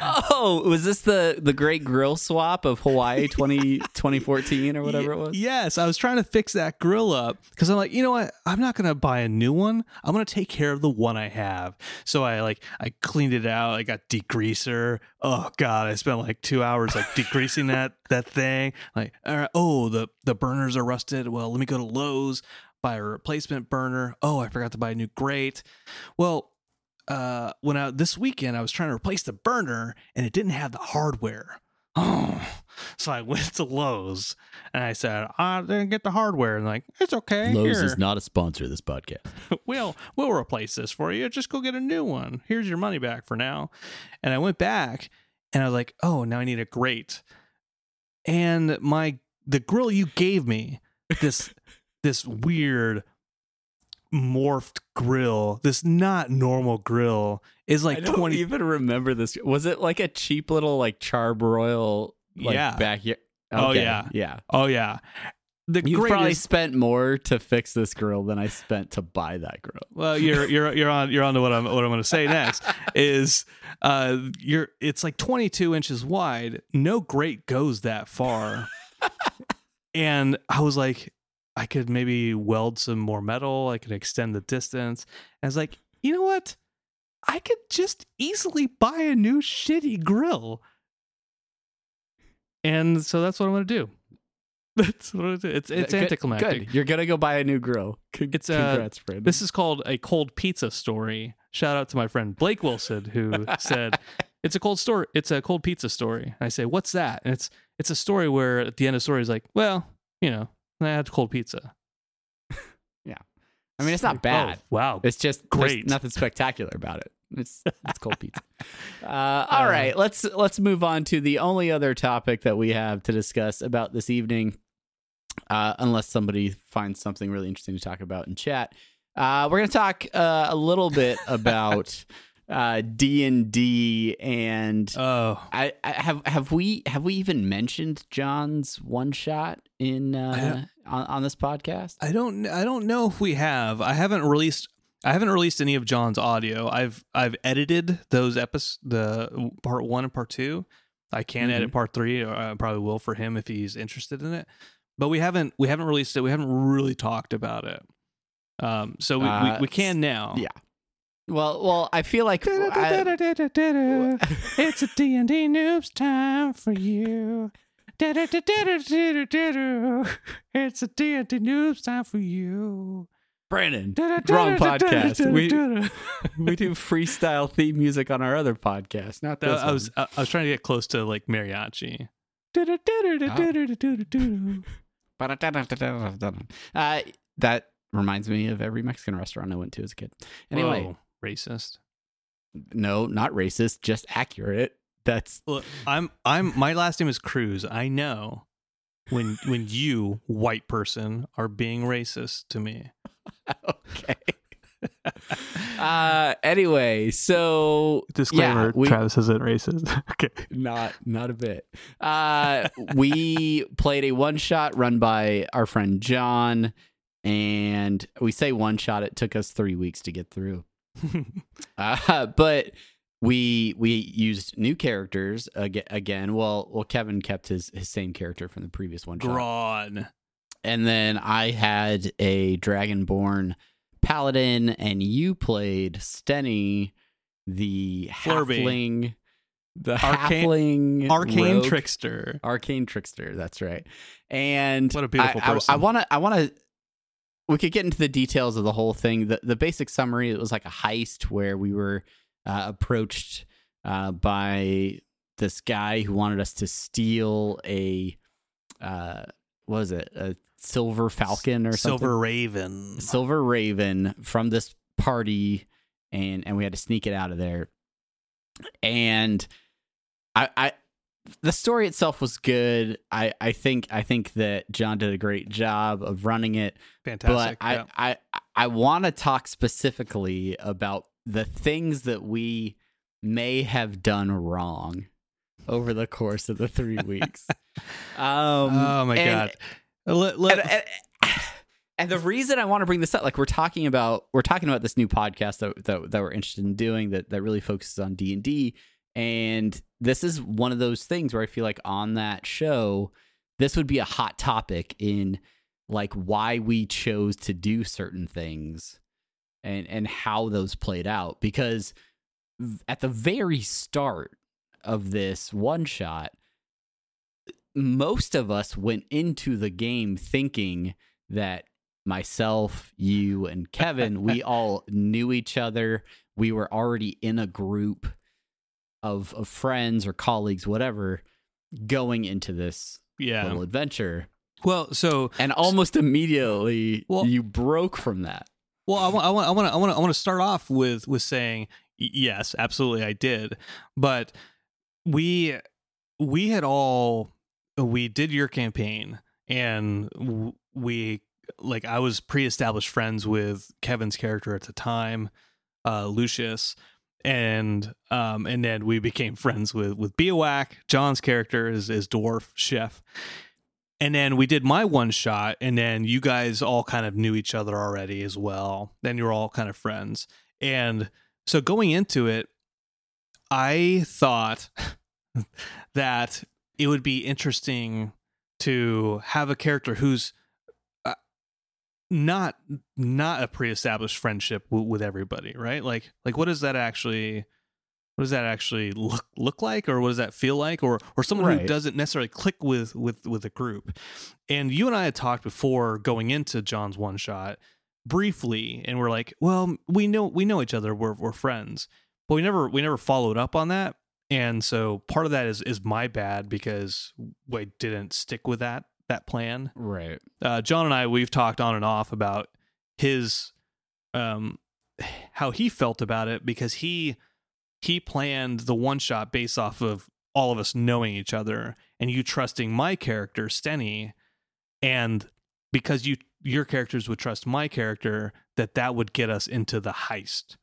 oh, was this the the great grill swap of Hawaii 20, 2014 or whatever it was? Yes, I was trying to fix that grill up because I'm like, you know what? I'm not gonna buy a new one. I'm gonna take care of the one I have. So I like I cleaned it out. I got degreaser, oh god, I spent like two hours like degreasing that that thing. Like, all right, oh the the burners are rusted. Well, let me go to Lowe's buy a replacement burner. Oh, I forgot to buy a new grate. Well, uh, when I this weekend I was trying to replace the burner and it didn't have the hardware. Oh, so I went to Lowe's and I said I didn't get the hardware. And like it's okay. Lowe's here. is not a sponsor of this podcast. we'll we'll replace this for you. Just go get a new one. Here's your money back for now. And I went back and I was like, oh, now I need a grate. And my the grill you gave me, this this weird morphed grill, this not normal grill, is like I don't twenty. even remember this. Was it like a cheap little like charbroil like Yeah. backyard? Oh, yeah. yeah. Oh yeah, the You grate probably spent more to fix this grill than I spent to buy that grill. Well, you're you're you're on you're on to what I'm what I'm going to say next is uh you're it's like 22 inches wide. No grate goes that far, and I was like, I could maybe weld some more metal. I could extend the distance. And I was like, you know what? I could just easily buy a new shitty grill. And so that's what I'm going to do. That's what I'm gonna do. It's it's Good- anticlimactic. Good. You're gonna go buy a new grill. Con- It's, uh, Congrats, Brandon. This is called a cold pizza story. Shout out to my friend Blake Wilson who said it's a cold story. It's a cold pizza story. And I say, what's that? And it's it's a story where at the end of the story is like, well, you know, I had cold pizza. I mean, it's not bad. oh, wow. It's just Great. nothing spectacular about it. It's it's cold pizza. Uh, all right, let's let's move on to the only other topic that we have to discuss about this evening. Uh, unless somebody finds something really interesting to talk about in chat, uh, we're going to talk uh, a little bit about uh, D and D and Oh, I, I have have we have we even mentioned John's one shot in uh, on, on this podcast? I don't I don't know if we have. I haven't released I haven't released any of John's audio. I've I've edited those episodes, the part one and part two. I can Mhm. edit part three. Or I probably will for him if he's interested in it. But we haven't we haven't released it. We haven't really talked about it. Um, so we, Uh, we, we can now. yeah. Well, well, I feel like I- it's a D&D noobs time for you. It's a D&D noobs time for you. Brandon, wrong podcast. We we do freestyle theme music on our other podcast, not that. I was I I was trying to get close to like mariachi. Uh, that reminds me of every Mexican restaurant I went to as a kid. Anyway, Whoa, racist. no, not racist, just accurate. That's Look, I'm I'm my last name is Cruz. I know when when you white person are being racist to me. okay. uh anyway, so Disclaimer: yeah, we- Travis isn't racist. okay. not not a bit. Uh we played a one shot run by our friend John and we say one shot it took us 3 weeks to get through. Uh, but we we used new characters aga- again. Well, well Kevin kept his his same character from the previous one. Gron. And then I had a Dragonborn paladin, and you played Stenny, the Flurby. halfling, the Arcane- halfling Arcane rogue- trickster. arcane trickster. That's right. And What a beautiful I, I- person. I want to. I want to. We could get into the details of the whole thing. The the basic summary. It was like a heist where we were uh, approached uh, by this guy who wanted us to steal a. Uh, what was it? A silver falcon or something? Silver Raven. silver raven from this party and and we had to sneak it out of there and i i the story itself was good i i think i think that john did a great job of running it Fantastic. but i yeah. i i want to talk specifically about the things that we may have done wrong over the course of the three weeks um oh my and- god. Let- let- and, and, and the reason I want to bring this up, like we're talking about, we're talking about this new podcast that that, that we're interested in doing that that really focuses on D and D, and this is one of those things where I feel like on that show, this would be a hot topic in like why we chose to do certain things, and and how those played out because at the very start of this one shot, most of us went into the game thinking that myself, you, and Kevin, we all knew each other. We were already in a group of, of friends or colleagues, whatever, going into this Yeah. little adventure. Well, so And almost immediately, Well- you broke from that. Well, I want, I want, I want, to, I want, to, I want to start off with with saying yes, absolutely, I did, but we we had all we did your campaign, and we like I was pre-established friends with Kevin's character at the time, uh, Lucius, and um, and then we became friends with with Biowak. John's character is is dwarf chef, and then we did my one shot, and then you guys all kind of knew each other already as well. Then you were all kind of friends. And so going into it, I thought that it would be interesting to have a character who's not not a pre-established friendship w- with everybody, right? Like like what does that actually what does that actually look look like? Or what does that feel like? Or or someone who doesn't necessarily click with with with a group. And you and i had talked before going into john's one shot briefly and we're like well we know we know each other. We're, we're friends. But we never we never followed up on that. And so part of that is is my bad because we didn't stick with that that plan Right. uh, John and I we've talked on and off about his um how he felt about it because he he planned the one shot based off of all of us knowing each other and you trusting my character Stenny and because you your characters would trust my character that that would get us into the heist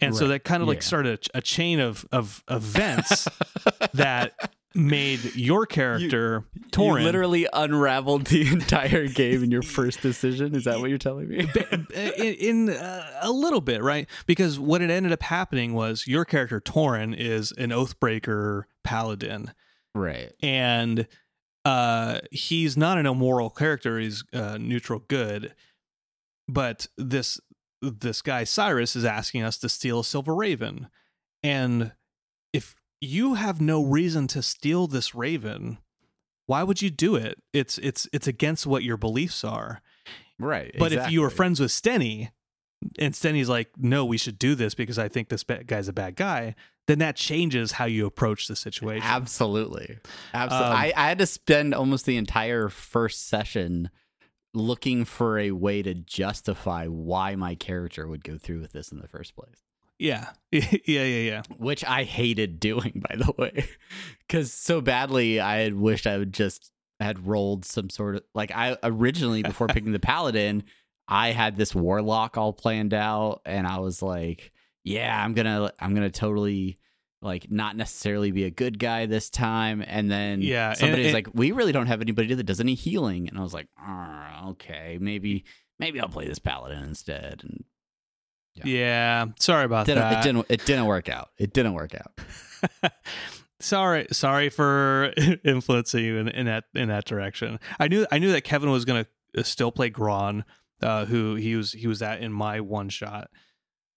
and so that kind of like Yeah. started a, a chain of of events that made your character Torin You literally unraveled the entire game in your first decision. Is that what you're telling me? in, in uh, a little bit, right? Because what it ended up happening was your character Torin is an Oathbreaker paladin, right. and uh, he's not an immoral character; he's uh, neutral good. But this this guy Cyrus is asking us to steal a silver raven, and if you have no reason to steal this raven, why would you do it? It's it's it's against what your beliefs are. Right. But if you were friends with Stenny, and Stenny's like, "No, we should do this because I think this guy's a bad guy," then that changes how you approach the situation. Absolutely. Absolutely. Um, I, I had to spend almost the entire first session looking for a way to justify why my character would go through with this in the first place. Yeah, yeah, yeah, yeah. Which I hated doing, by the way. Because so badly I had wished I would just had rolled some sort of like I originally before picking the paladin, I had this warlock all planned out and I was like, yeah, I'm gonna I'm gonna totally like not necessarily be a good guy this time. And then Yeah, somebody's and- like, we really don't have anybody that does any healing. And I was like, "Ah, okay, maybe maybe I'll play this paladin instead. And Yeah. Sorry about didn't, that. it didn't it didn't work out. It didn't work out. sorry, sorry for influencing you in, in that in that direction. I knew I knew that Kevin was gonna uh, still play Gron, uh, who he was he was at in my one shot.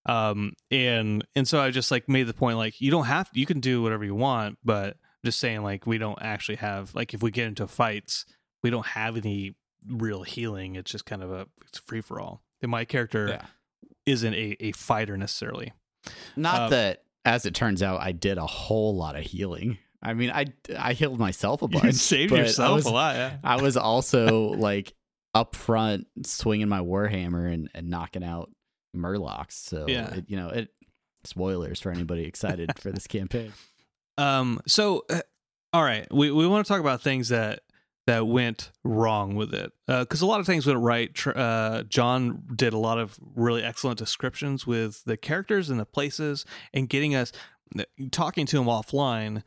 Um and and so I just like made the point like you don't have you can do whatever you want, but just saying like we don't actually have like if we get into fights, we don't have any real healing. It's just kind of a it's free for all. And my character isn't a, a fighter necessarily. Not Um, that, as it turns out, I did a whole lot of healing. I mean, I I healed myself a bunch. You saved yourself was, a lot, yeah. I was also like up front swinging my warhammer and, and knocking out murlocs. So Yeah. it, you know it. Spoilers for anybody excited for this campaign. Um. So, uh, all right, we we want to talk about things that that went wrong with it, because a lot of things went right. Uh, John did a lot of really excellent descriptions with the characters and the places, and getting us talking to him offline.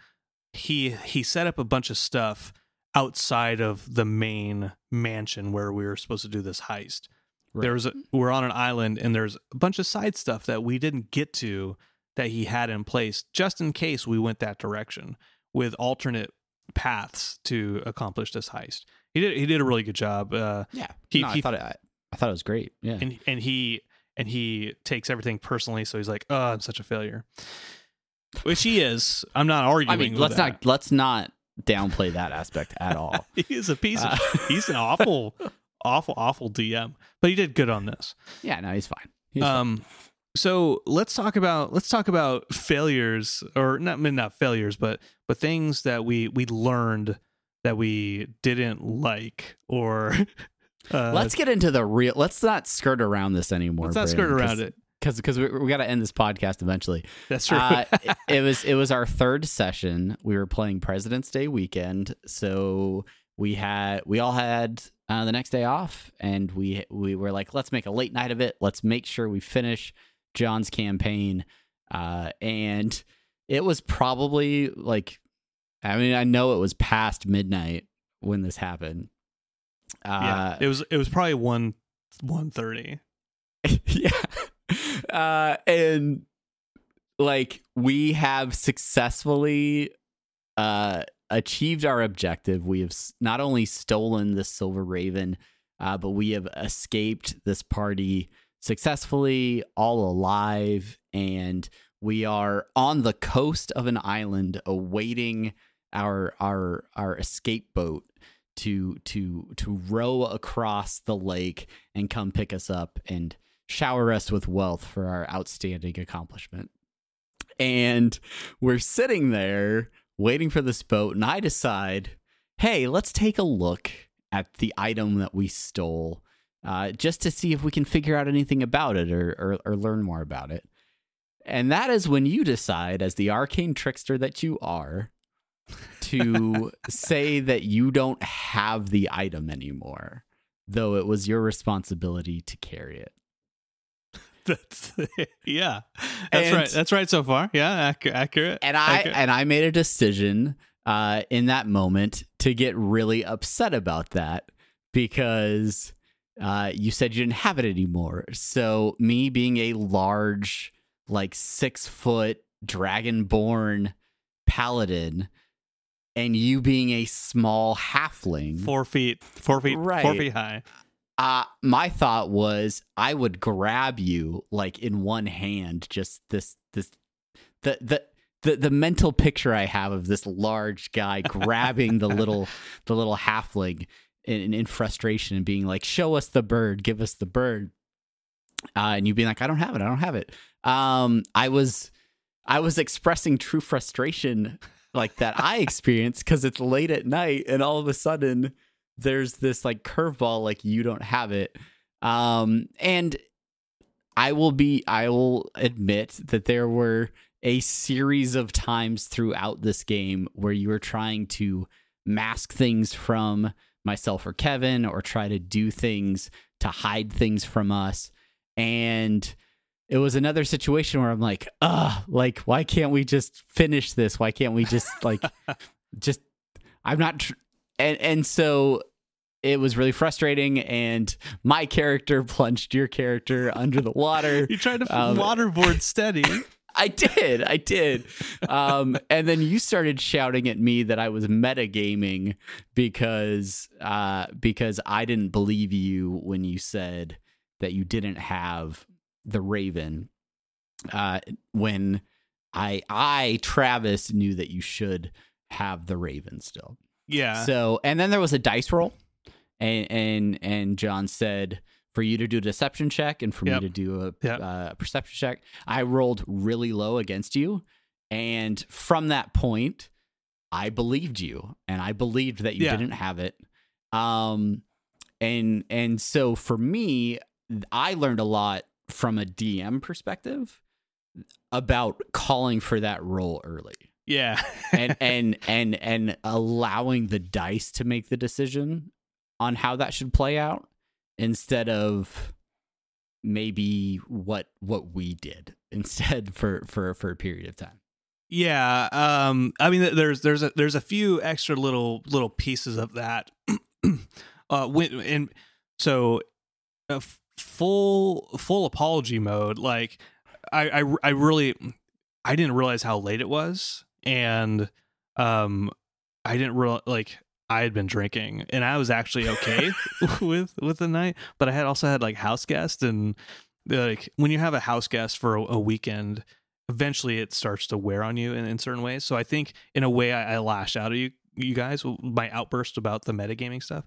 He he set up a bunch of stuff outside of the main mansion where we were supposed to do this heist. There's a, we're on an island and there's a bunch of side stuff that we didn't get to that he had in place just in case we went that direction with alternate paths to accomplish this heist. He did he did a really good job. Uh, Yeah, He- no, I thought it. I, I thought it was great. Yeah, and and he and he takes everything personally, so he's like, "Oh, I'm such a failure." which he is. I'm not arguing. I mean, with let's that. not let's not downplay that aspect at all. He's a piece of. Uh, he's an awful, awful, awful DM. But he did good on this. yeah, no, he's fine. He's fine. So let's talk about let's talk about failures, or not I mean, not failures, but but things that we we learned that we didn't like, or uh, let's get into the real. Let's not skirt around this anymore. let's not skirt around it. because because we, we got to end this podcast eventually. That's true. Uh, it, it was it was our third session. We were playing President's Day weekend, so we had we all had uh, the next day off, and we we were like, let's make a late night of it. Let's make sure we finish John's campaign, uh, and it was probably like, I mean, I know it was past midnight when this happened. yeah, Uh, it was it was probably one one thirty. yeah. Uh, and like we have successfully uh achieved our objective. We have not only stolen the silver raven, uh, but we have escaped this party successfully, all alive, and we are on the coast of an island awaiting our our our escape boat to to to row across the lake and come pick us up and shower us with wealth for our outstanding accomplishment. And we're sitting there waiting for this boat, and I decide, hey, let's take a look at the item that we stole, uh, just to see if we can figure out anything about it or, or or learn more about it. And that is when you decide, as the arcane trickster that you are, to say that you don't have the item anymore, though it was your responsibility to carry it. That's yeah. That's And- right. That's right so far. Yeah, accu- accurate. And I accurate. and I made a decision uh, in that moment to get really upset about that because uh, you said you didn't have it anymore. So me being a large, like six foot dragonborn paladin, and you being a small halfling, four feet, four feet, right. four feet high. uh my thought was I would grab you like in one hand, just this this the the the, the mental picture I have of this large guy grabbing the little the little halfling in, in frustration and being like, "Show us the bird, give us the bird," uh, and you being like, "I don't have it, I don't have it." Um, I was I was expressing true frustration like that I experienced because it's late at night and all of a sudden there's this like curveball like you don't have it um and i will be i will admit that there were a series of times throughout this game where you were trying to mask things from myself or kevin or try to do things to hide things from us. And it was another situation where i'm like ugh like why can't we just finish this? Why can't we just like just i'm not tr- and and so it was really frustrating and my character plunged your character under the water. You tried to Um, waterboard Stenny. i did i did. Um and then you started shouting at me that i was metagaming because uh because i didn't believe you when you said that you didn't have the raven. Uh when i i travis knew that you should have the raven still. Yeah. so, and then there was a dice roll, and and and John said for you to do a deception check and for Yep. me to do a Yep. uh, perception check. I rolled really low against you, and from that point, I believed you, and I believed that you Yeah. didn't have it. Um, and and so for me, I learned a lot from a DM perspective about calling for that roll early yeah. and and and and allowing the dice to make the decision on how that should play out instead of maybe what what we did instead for for for a period of time Yeah, um, I mean, there's there's a there's a few extra little little pieces of that. uh, when, and so, f- full full apology mode. Like, I, I I really I didn't realize how late it was, and um, I didn't real like I had been drinking, and I was actually okay with with the night, but I had also had like house guests, and like when you have a house guest for a, a weekend eventually it starts to wear on you in, in certain ways. So I think in a way I, I lash out at you you guys my outburst about the metagaming stuff.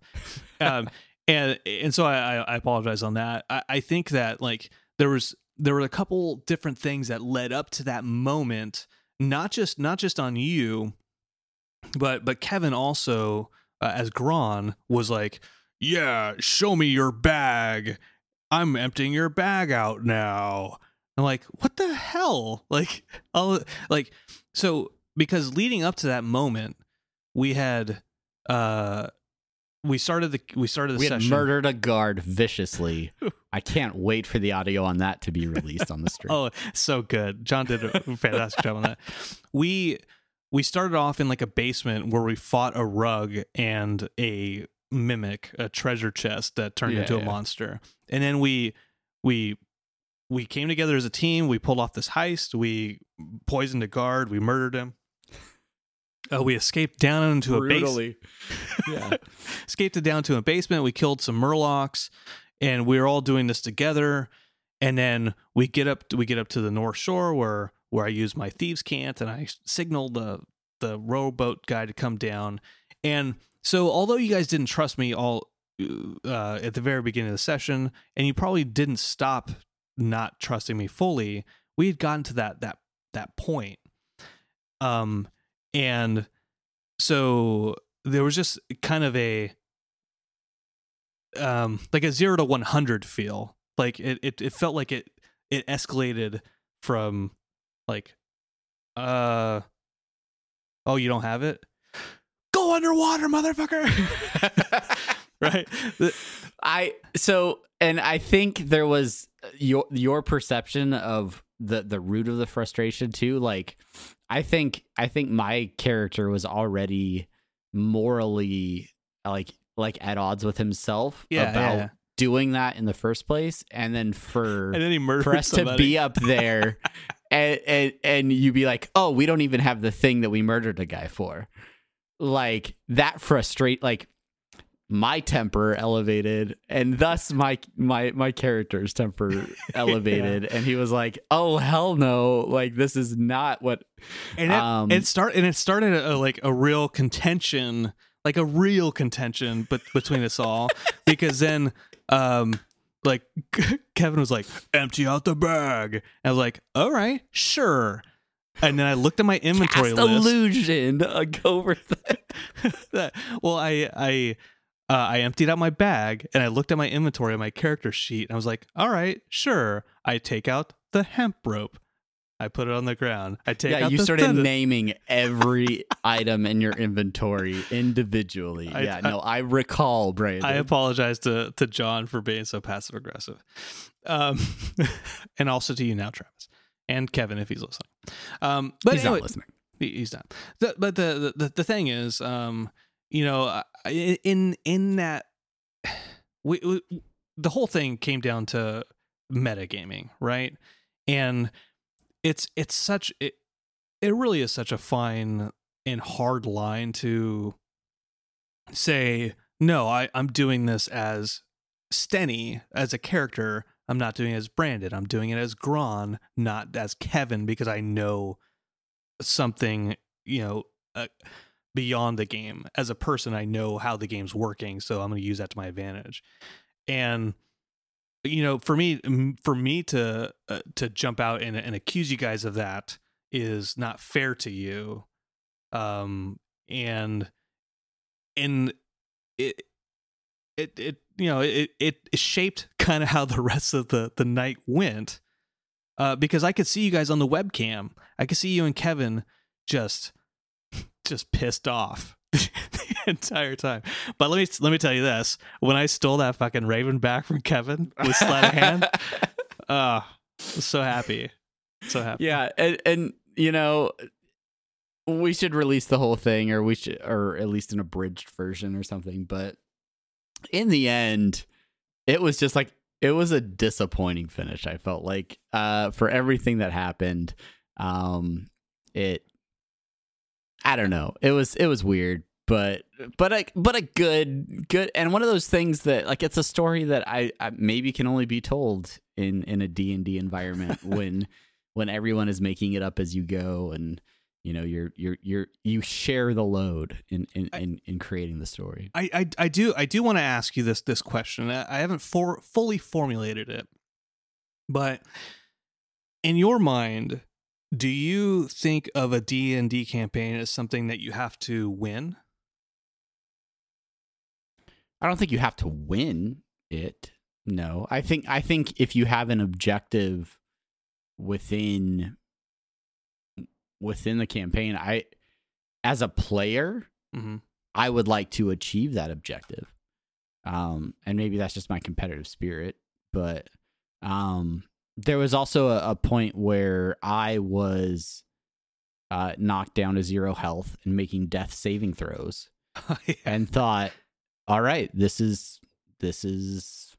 Um, and and so I, I apologize on that. I, I think that like there was there were a couple different things that led up to that moment, not just not just on you, but but Kevin also uh, as Gron was like, "Yeah, show me your bag. I'm emptying your bag out now." I'm like, "What the hell?" Like, I'll, like so because leading up to that moment, we had uh we started the we started the we session. had murdered a guard viciously. I can't wait for the audio on that to be released on the stream. oh, so good. John did a fantastic job on that. We we started off in like a basement where we fought a rug and a mimic, a treasure chest that turned Yeah, into a yeah. monster. And then we we we came together as a team. We pulled off this heist. We poisoned a guard. We murdered him. Uh, we escaped down into a basement. Yeah. escaped it down to a basement. We killed some murlocs, and we were all doing this together. And then we get up, we get up to the North Shore where where I use my thieves' cant, and I signal the the rowboat guy to come down. And so, although you guys didn't trust me all uh, at the very beginning of the session, and you probably didn't stop not trusting me fully, we had gotten to that that that point. Um, and so there was just kind of a um like a zero to 100 feel like it, it it felt like it it escalated from like uh oh you don't have it go underwater motherfucker right I so and I think there was your your perception of the the root of the frustration too. Like I think I think my character was already morally like like at odds with himself Yeah, about yeah. doing that in the first place, and then for and then he murdered for us somebody. to be up there and, and and you be like, oh, we don't even have the thing that we murdered a guy for. Like that frustrate like my temper elevated and thus my my my character's temper elevated and he was like oh hell no like this is not what and it, um, it start and it started a, like a real contention like a real contention but between us all because then um like kevin was like empty out the bag and i was like all right sure and then i looked at my inventory cast list illusion uh, go over that well i i uh, I emptied out my bag and I looked at my inventory on my character sheet and I was like, all right, sure. I take out the hemp rope. I put it on the ground. I take yeah you started tendon- naming every item in your inventory individually I- yeah I- no i recall brandon I apologize to to John for being so passive aggressive, um, and also to you now, Travis, and Kevin if he's listening. Um, but he's anyway, not listening he- he's not. The, but the, the the thing is, um, you know, in in that, we, we the whole thing came down to metagaming, right? And it's it's such it it really is such a fine and hard line to say no I, i'm doing this as stenny as a character. I'm not doing it as brandon. I'm doing it as gron not as kevin because i know something you know uh, beyond the game. As a person i know how the game's working so i'm going to use that to my advantage. And you know for me for me to uh, to jump out and, and accuse you guys of that is not fair to you. Um and and it it it you know it it, it shaped kind of how the rest of the the night went uh because i could see you guys on the webcam. I could see you and kevin just just pissed off entire time. But let me let me tell you this. When i stole that fucking raven back from kevin with sleight of hand uh so happy. So happy. Yeah and, and you know we should release the whole thing or we should or at least an abridged version or something but in the end it was just like it was a disappointing finish i felt like uh for everything that happened. Um it i don't know. It was it was weird but but a but a good good and one of those things that like it's a story that i, I maybe can only be told in in a d&d environment when when everyone is making it up as you go and you know you're you're you're you share the load in in in, in creating the story I, I I do I do want to ask you this this question. I I haven't for, fully formulated it, but in your mind, do you think of a D and D campaign as something that you have to win? I don't think you have to win it no i think i think if you have an objective within within the campaign i as a player Mm-hmm. I would like to achieve that objective. Um, and maybe that's just my competitive spirit, but um, there was also a, a point where I was uh, knocked down to zero health and making death saving throws, and thought, "All right, this is this is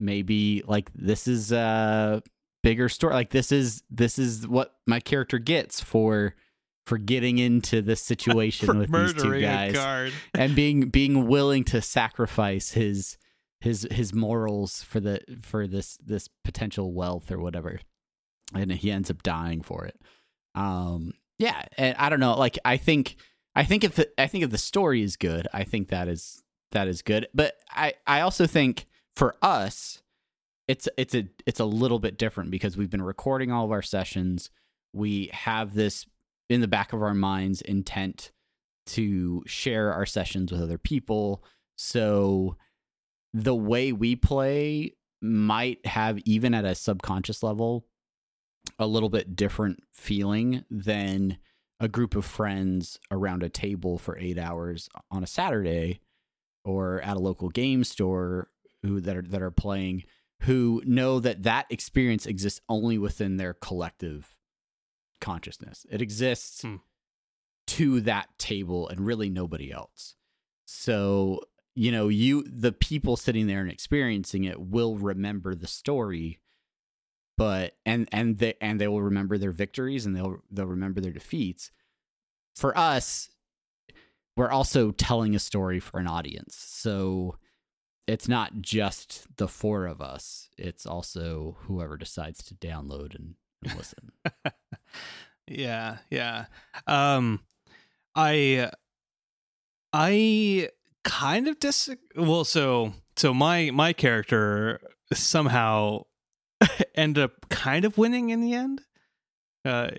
maybe like this is a bigger story. Like this is this is what my character gets for." For getting into this situation with these two guys, and being being willing to sacrifice his his his morals for the for this this potential wealth or whatever and he ends up dying for it um yeah and i don't know like i think i think if the, i think if the story is good i think that is that is good but i i also think for us it's it's a it's a little bit different because we've been recording all of our sessions we have this in the back of our minds intent to share our sessions with other people. So the way we play might have, even at a subconscious level, a little bit different feeling than a group of friends around a table for eight hours on a Saturday or at a local game store who that are that are playing who know that that experience exists only within their collective consciousness. It exists Hmm. to that table and really nobody else. So, you know, you the people sitting there and experiencing it will remember the story, but and and they and they will remember their victories and they'll they'll remember their defeats. For us, we're also telling a story for an audience. So it's not just the four of us, it's also whoever decides to download and, and listen. yeah, yeah. Um, I, I kind of dis. Well, so so my my character somehow ended up kind of winning in the end, uh,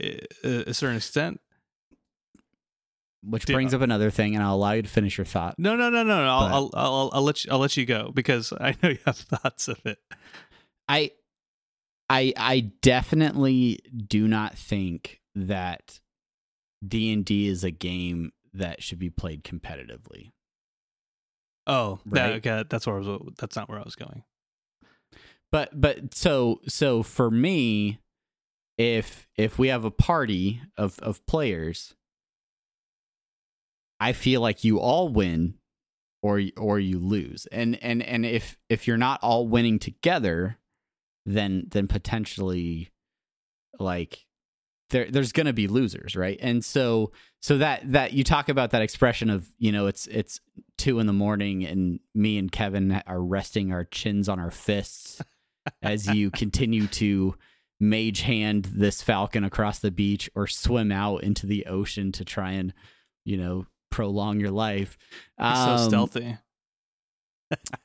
a certain extent. Which brings up another thing, and I'll allow you to finish your thought. No, no, no, no, no. I'll, I'll, I'll, I'll let you, I'll let you go because I know you have thoughts of it. I I I definitely do not think that D&D is a game that should be played competitively. Oh, that, okay. That's where I was. That's not where I was going. But but so so for me if if we have a party of of players I feel like you all win or or you lose. And and and if if you're not all winning together then then potentially like there there's going to be losers, right? And so so that that you talk about that expression of, you know, it's it's 2 in the morning and me and Kevin are resting our chins on our fists as you continue to mage hand this falcon across the beach or swim out into the ocean to try and, you know, prolong your life. He's so Um, stealthy.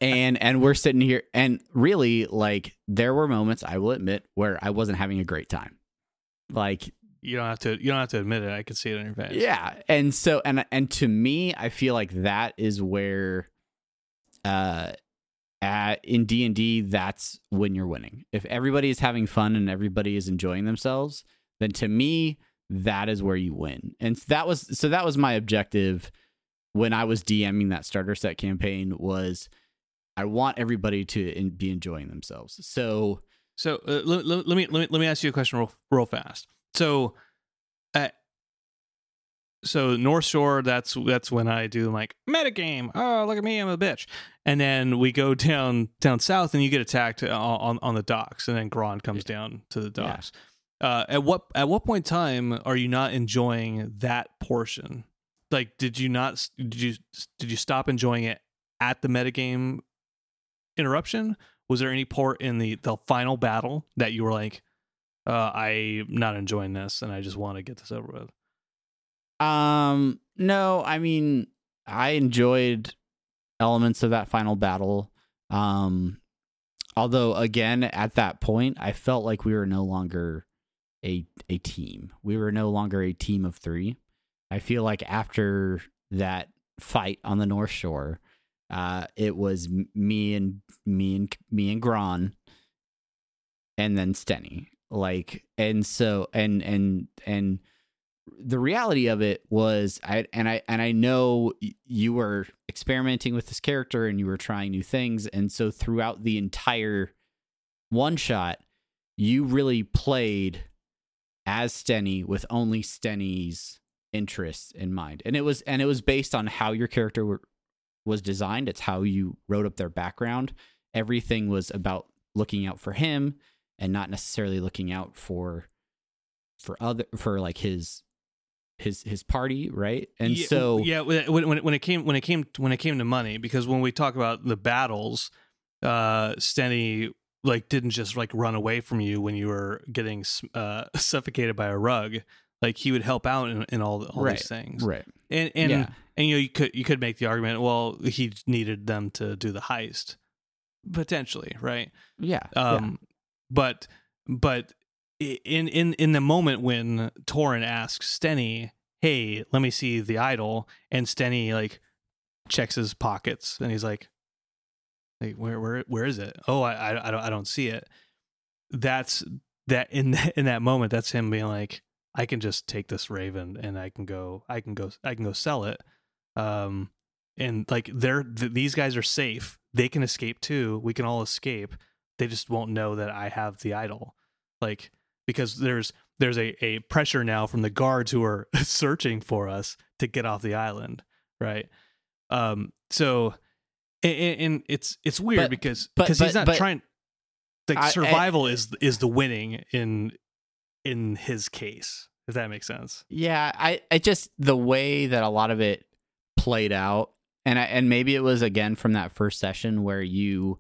and and we're sitting here and really like there were moments I will admit where I wasn't having a great time. Like You don't have to. You don't have to admit it. I can see it in your face. yeah, and so and and to me, I feel like that is where, uh, at in D and D, that's when you're winning. If everybody is having fun and everybody is enjoying themselves, then to me, that is where you win. And that was so that was my objective when I was DMing that starter set campaign was I want everybody to in, be enjoying themselves. So So uh, let, let, let me let me let me ask you a question real real fast. So, uh, so North Shore, that's that's when I do like metagame. Oh, look at me, I'm a bitch. And then we go down down south, and you get attacked on on, on the docks, and then Gron comes down to the Yeah. Uh, at what at what point in time are you not enjoying that portion? Like, did you not did you did you stop enjoying it at the metagame interruption? Was there any part in the the final battle that you were like, uh, I'm not enjoying this, and I just want to get this over with. Um, no, I mean, I enjoyed elements of that final battle. Um, although again, at that point, I felt like we were no longer a a team. We were no longer a team of three. I feel like after that fight on the North Shore, uh, it was me and me and me and Gron, and then Stenny. Like, and so and and and the reality of it was I and I and I know you were experimenting with this character and you were trying new things and so throughout the entire one shot you really played as Stenny with only Stenny's interests in mind. And it was and it was based on how your character were, was designed. It's how you wrote up their background. Everything was about looking out for him and not necessarily looking out for for other for like his his his party, right? And yeah, so yeah, when, when when it came when it came when it came to money, because when we talk about the battles, uh, Stenny like didn't just like run away from you when you were getting uh, suffocated by a rug. Like he would help out in, in all all right, these things, right? And and Yeah. and you know you could you could make the argument, well, he needed them to do the heist, potentially, right? Yeah. Um, but but in in in the moment when Torin asks Stenny, "Hey, let me see the idol," and Stenny like checks his pockets and he's like, "Like where where where is it? Oh, I I, I don't I don't see it." That's that in in that moment. That's him being like, "I can just take this raven and I can go I can go I can go sell it." Um, and like they're th- these guys are safe. They can escape too. We can all escape they just won't know that I have the idol. Like because there's there's a, a pressure now from the guards who are searching for us to get off the island, right? Um so and, and it's it's weird But- because because he's not but- trying like I- I- survival is is the winning in in his case, if that makes sense. Yeah, I, I just the way that a lot of it played out, and I, and maybe it was again from that first session where you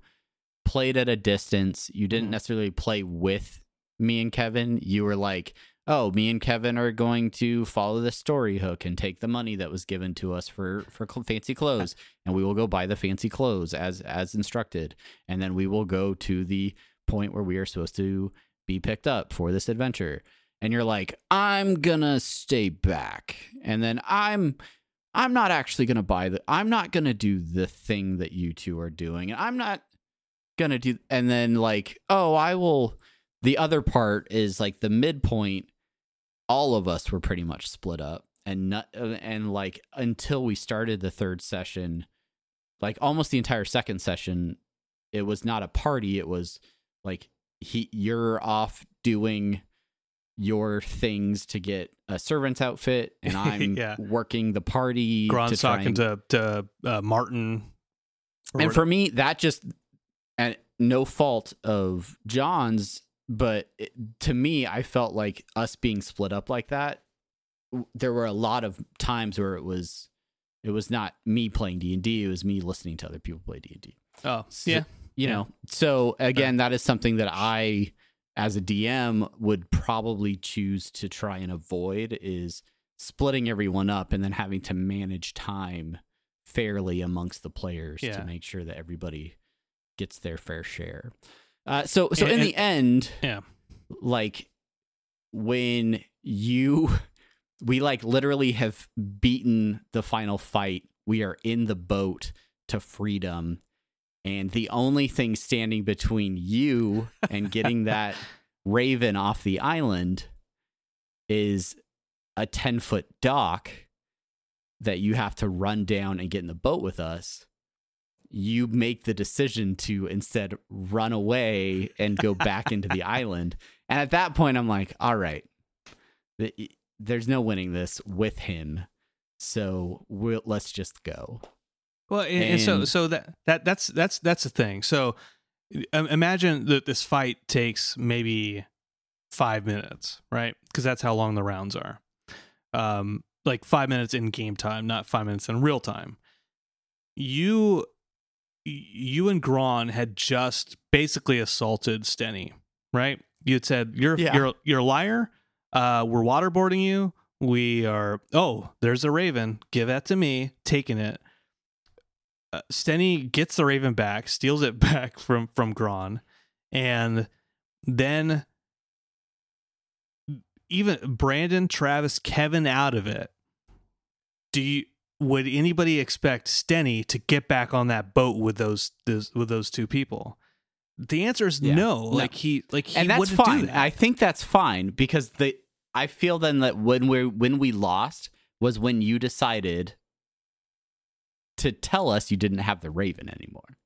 played at a distance. You didn't Mhm. necessarily play with me and Kevin. You were like, oh, me and Kevin are going to follow the story hook and take the money that was given to us for for fancy clothes, and we will go buy the fancy clothes as as instructed, and then we will go to the point where we are supposed to be picked up for this adventure. And you're like i'm gonna stay back. And then i'm i'm not actually gonna buy the i'm not gonna do the thing that you two are doing. And i'm not gonna do and then like oh i will the other part is like the midpoint all of us were pretty much split up and not and like until we started the third session like almost the entire second session it was not a party it was like he you're off doing your things to get a servant's outfit and i'm Yeah. working the party Gron's to talking and, to to uh, Martin. and for me that just and no fault of john's but it, to me i felt like us being split up like that there were a lot of times where it was it was not me playing d&d it was me listening to other people play d&d oh So- yeah you Yeah. know so again that is something that i as a dm would probably choose to try and avoid is splitting everyone up and then having to manage time fairly amongst the players Yeah. to make sure that everybody gets their fair share uh, so so And- in the end yeah. like when you we like literally have beaten the final fight we are in the boat to freedom. And the only thing standing between you and getting that raven off the island is a 10 foot dock that you have to run down and get in the boat with us you make the decision to instead run away and go back into the island and at that point i'm like all right th- there's no winning this with him so we'll, let's just go Well, and, and so so that that that's that's that's the thing. So um, imagine that this fight takes maybe five minutes, right? Because that's how long the rounds are. Um, like five minutes in game time, not five minutes in real time. You, you and Gron had just basically assaulted Stenny, right? you had said you're Yeah. you're you're a liar. Uh, we're waterboarding you. We are. Oh, there's a raven. Give that to me. Taking it. Uh, Stenny gets the raven back, steals it back from from Gron, and then even Brandon, Travis, Kevin out of it. Do you? Would anybody expect Stenny to get back on that boat with those, those with those two people? The answer is Yeah. no. No. Like he like he and that's wouldn't do fine. that. I think that's fine because the I feel then that when we when we lost was when you decided to tell us you didn't have the Raven anymore.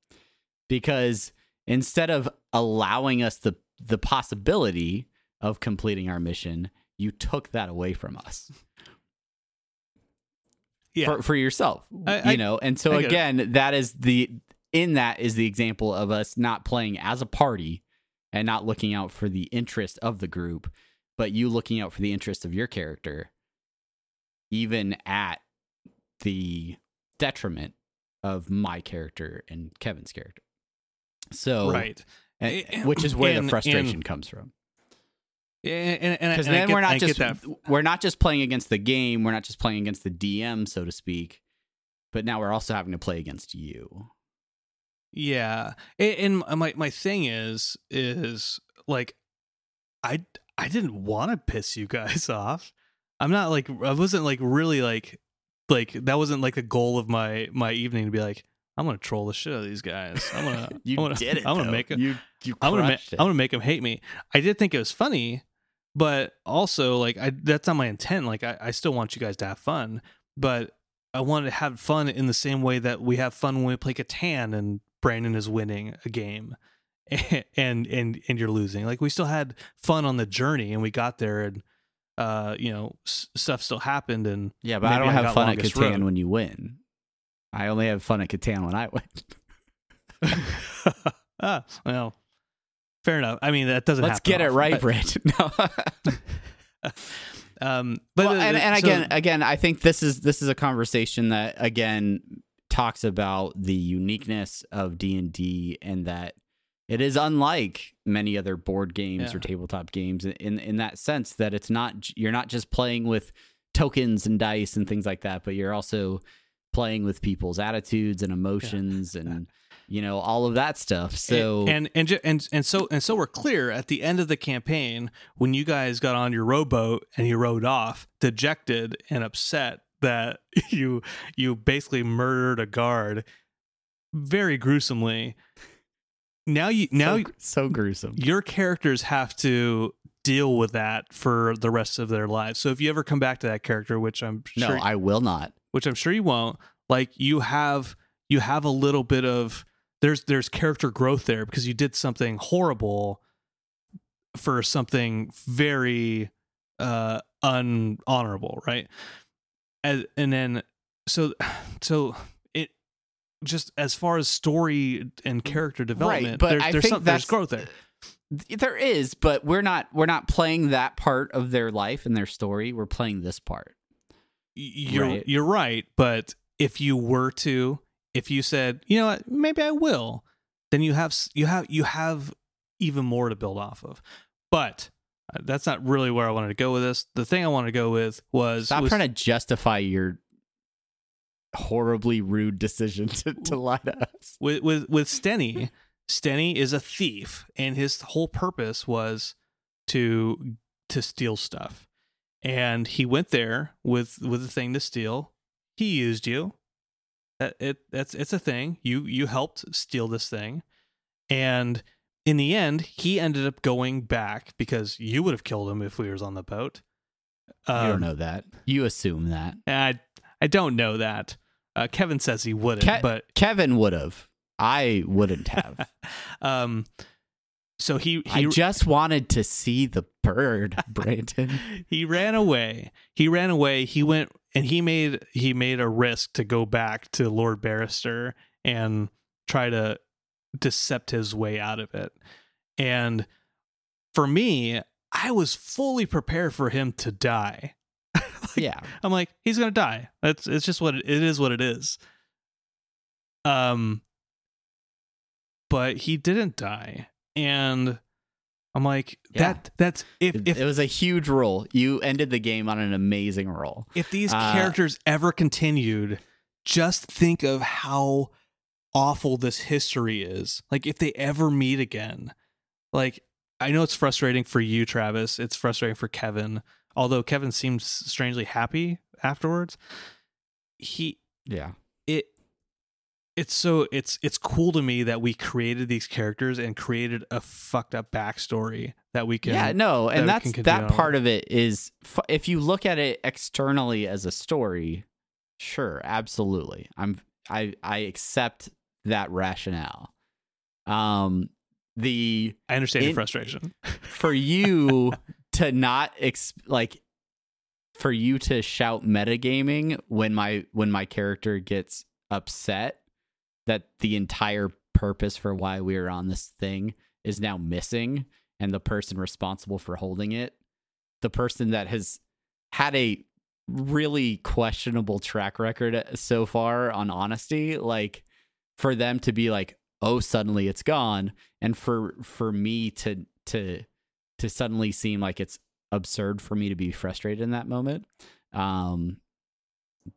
Because instead of allowing us the the possibility of completing our mission, you took that away from us yeah. for, for yourself. I- you know, and so it. again, that is the in that is the example of us not playing as a party and not looking out for the interest of the group, but you looking out for the interest of your character, even at the detriment of my character and Kevin's character. So, right. Eh, and- And- which is where and- the frustration and- comes from. And, and, and, Because then get- we're not just we're not just playing against the game, we're not just playing against the DM, so to speak, but now we're also having to play against you. Yeah, and, and my my thing is is like, I I didn't want to piss you guys off. I'm not like I wasn't like really like like that wasn't like the goal of my my evening to be like I'm gonna troll the shit out of these guys. I'm gonna You I'm gonna, did it. I'm gonna though. make it. You you I'm gonna ma-. I'm gonna make them hate me. I did think it was funny, but also like I that's not my intent. Like I, I still want you guys to have fun, but I wanted to have fun in the same way that we have fun when we play Catan and Brandon is winning a game and and and you're losing. Like we still had fun on the journey and we got there and uh you know s- stuff still happened and yeah, but I don't have fun at Catan road. when you win. I only have fun at Catan when I win. ah, well fair enough. I mean that doesn't Let's get it often, right, but- Brandon. No. um but well, the- and, the- and so- again, again, I think this is this is a conversation that again talks about the uniqueness of D and D, and that it is unlike many other board games Yeah. or tabletop games in in that sense that it's not you're not just playing with tokens and dice and things like that, but you're also playing with people's attitudes and emotions and you know all of that stuff. So and and ju- and and so and so we're clear at the end of the campaign when you guys got on your rowboat and you rowed off, dejected and upset that you you basically murdered a guard very gruesomely. Now you now so, so gruesome. your characters have to deal with that for the rest of their lives. So if you ever come back to that character, which I'm No, sure I will not. which I'm sure you won't, like you have you have a little bit of there's there's character growth there because you did something horrible for something very uh unhonorable, right? And and then so so it just as far as story and character development, right, but there's I there's, think there's growth there. There is, but we're not we're not playing that part of their life and their story. We're playing this part. You're Right. you're right, but if you were to, if you said, you know what, maybe I will, then you have you have you have even more to build off of. But uh, that's not really where I wanted to go with this. The thing I wanted to go with was Stop was- trying to justify your horribly rude decision to, to lie to us. with with with Stenny, Stenny is a thief, and his whole purpose was to to steal stuff. And he went there with with a thing to steal. He used you. That it that's it's a thing. You you helped steal this thing, and in the end, he ended up going back because you would have killed him if we was on the boat. you Um, don't know that. You assume that. I I don't know that. Uh, Kevin says he wouldn't, Ke- but Kevin would have. I wouldn't have. um, so he I he just wanted to see the bird, Brandon. he ran away. He ran away. He went and he made he made a risk to go back to Lord Barrister and try to decept his way out of it. And for me, I was fully prepared for him to die. yeah. I'm like, he's gonna die. That's it's just what it, it is. What it is. Um, but he didn't die, and I'm like Yeah. that. That's if It, if it was a huge roll. You ended the game on an amazing roll. if these Uh, characters ever continued, just think of how awful this history is. Like if they ever meet again. Like I know it's frustrating for you, Travis. It's frustrating for Kevin. Although Kevin seems strangely happy afterwards. He Yeah. It it's so it's it's cool to me that we created these characters and created a fucked up backstory that we can yeah, no, that and that's that part of it is if you look at it externally as a story, sure, absolutely. I'm I I accept that rationale. Um the I understand your frustration. for you to not ex- like for you to shout metagaming when my when my character gets upset that the entire purpose for why we are on this thing is now missing and the person responsible for holding it the person that has had a really questionable track record so far on honesty like for them to be like oh suddenly it's gone and for for me to to to suddenly seem like it's absurd for me to be frustrated in that moment um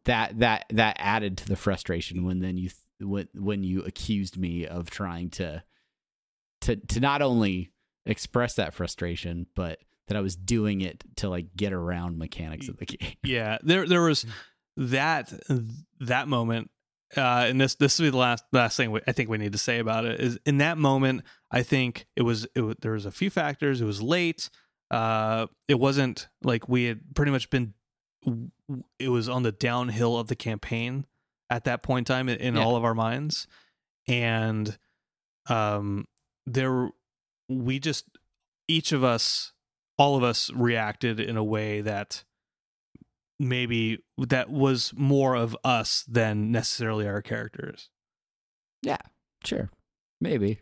that that that added to the frustration when then you when when you accused me of trying to to to not only express that frustration but that I was doing it to like get around mechanics of the game. Yeah, there there was that that moment, uh, and this this will be the last last thing we, I think we need to say about it is in that moment. I think it was it was, there was a few factors. It was late. Uh, it wasn't like we had pretty much been. It was on the downhill of the campaign at that point in time in, in Yeah. all of our minds, and um, there we just each of us, all of us, reacted in a way that maybe that was more of us than necessarily our characters. Yeah, sure. Maybe.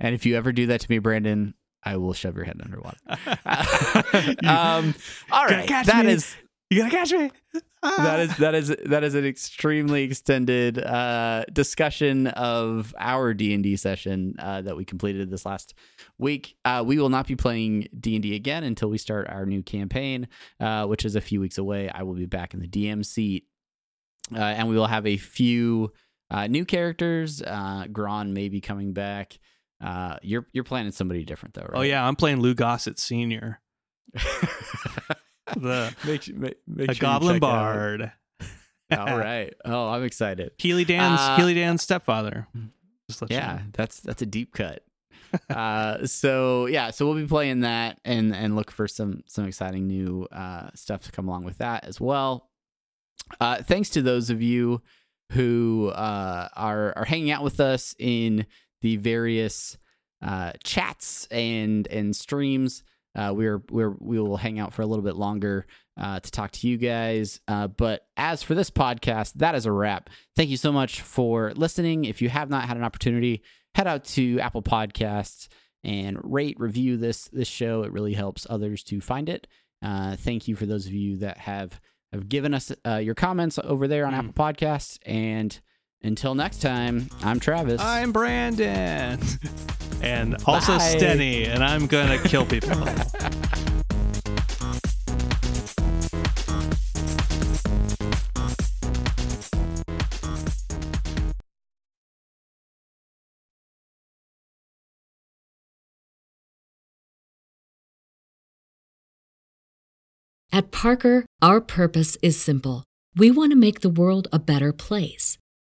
And if you ever do that to me, Brandon, I will shove your head underwater. um, all Gotta right. catch That me. is you gotta catch me. that is that is that is an extremely extended uh, discussion of our D and D session uh, that we completed this last week. Uh, we will not be playing D and D again until we start our new campaign, uh, which is a few weeks away. I will be back in the DM seat, uh, and we will have a few uh, new characters. Uh, Gron may be coming back. Uh, you're you're planning somebody different though, right? Oh yeah, I'm playing Lou Gossett Senior, the make, make, make a sure goblin bard. All right. Oh, I'm excited. Keely Dan's Uh, Keely Dan's stepfather. Just let you Yeah, know. that's that's a deep cut. uh, so yeah, so we'll be playing that and and look for some some exciting new uh, stuff to come along with that as well. Uh, thanks to those of you who uh, are are hanging out with us in the various uh, chats and and streams. Uh, we're we're we will hang out for a little bit longer uh, to talk to you guys. Uh, but as for this podcast, that is a wrap. Thank you so much for listening. If you have not had an opportunity, head out to Apple Podcasts and rate review this this show. It really helps others to find it. Uh, thank you for those of you that have have given us uh, your comments over there on Mm. Apple Podcasts. And until next time, I'm Travis. I'm Brandon, and also Bye. Stenny, and I'm gonna kill people. At Parker, our purpose is simple. We want to make the world a better place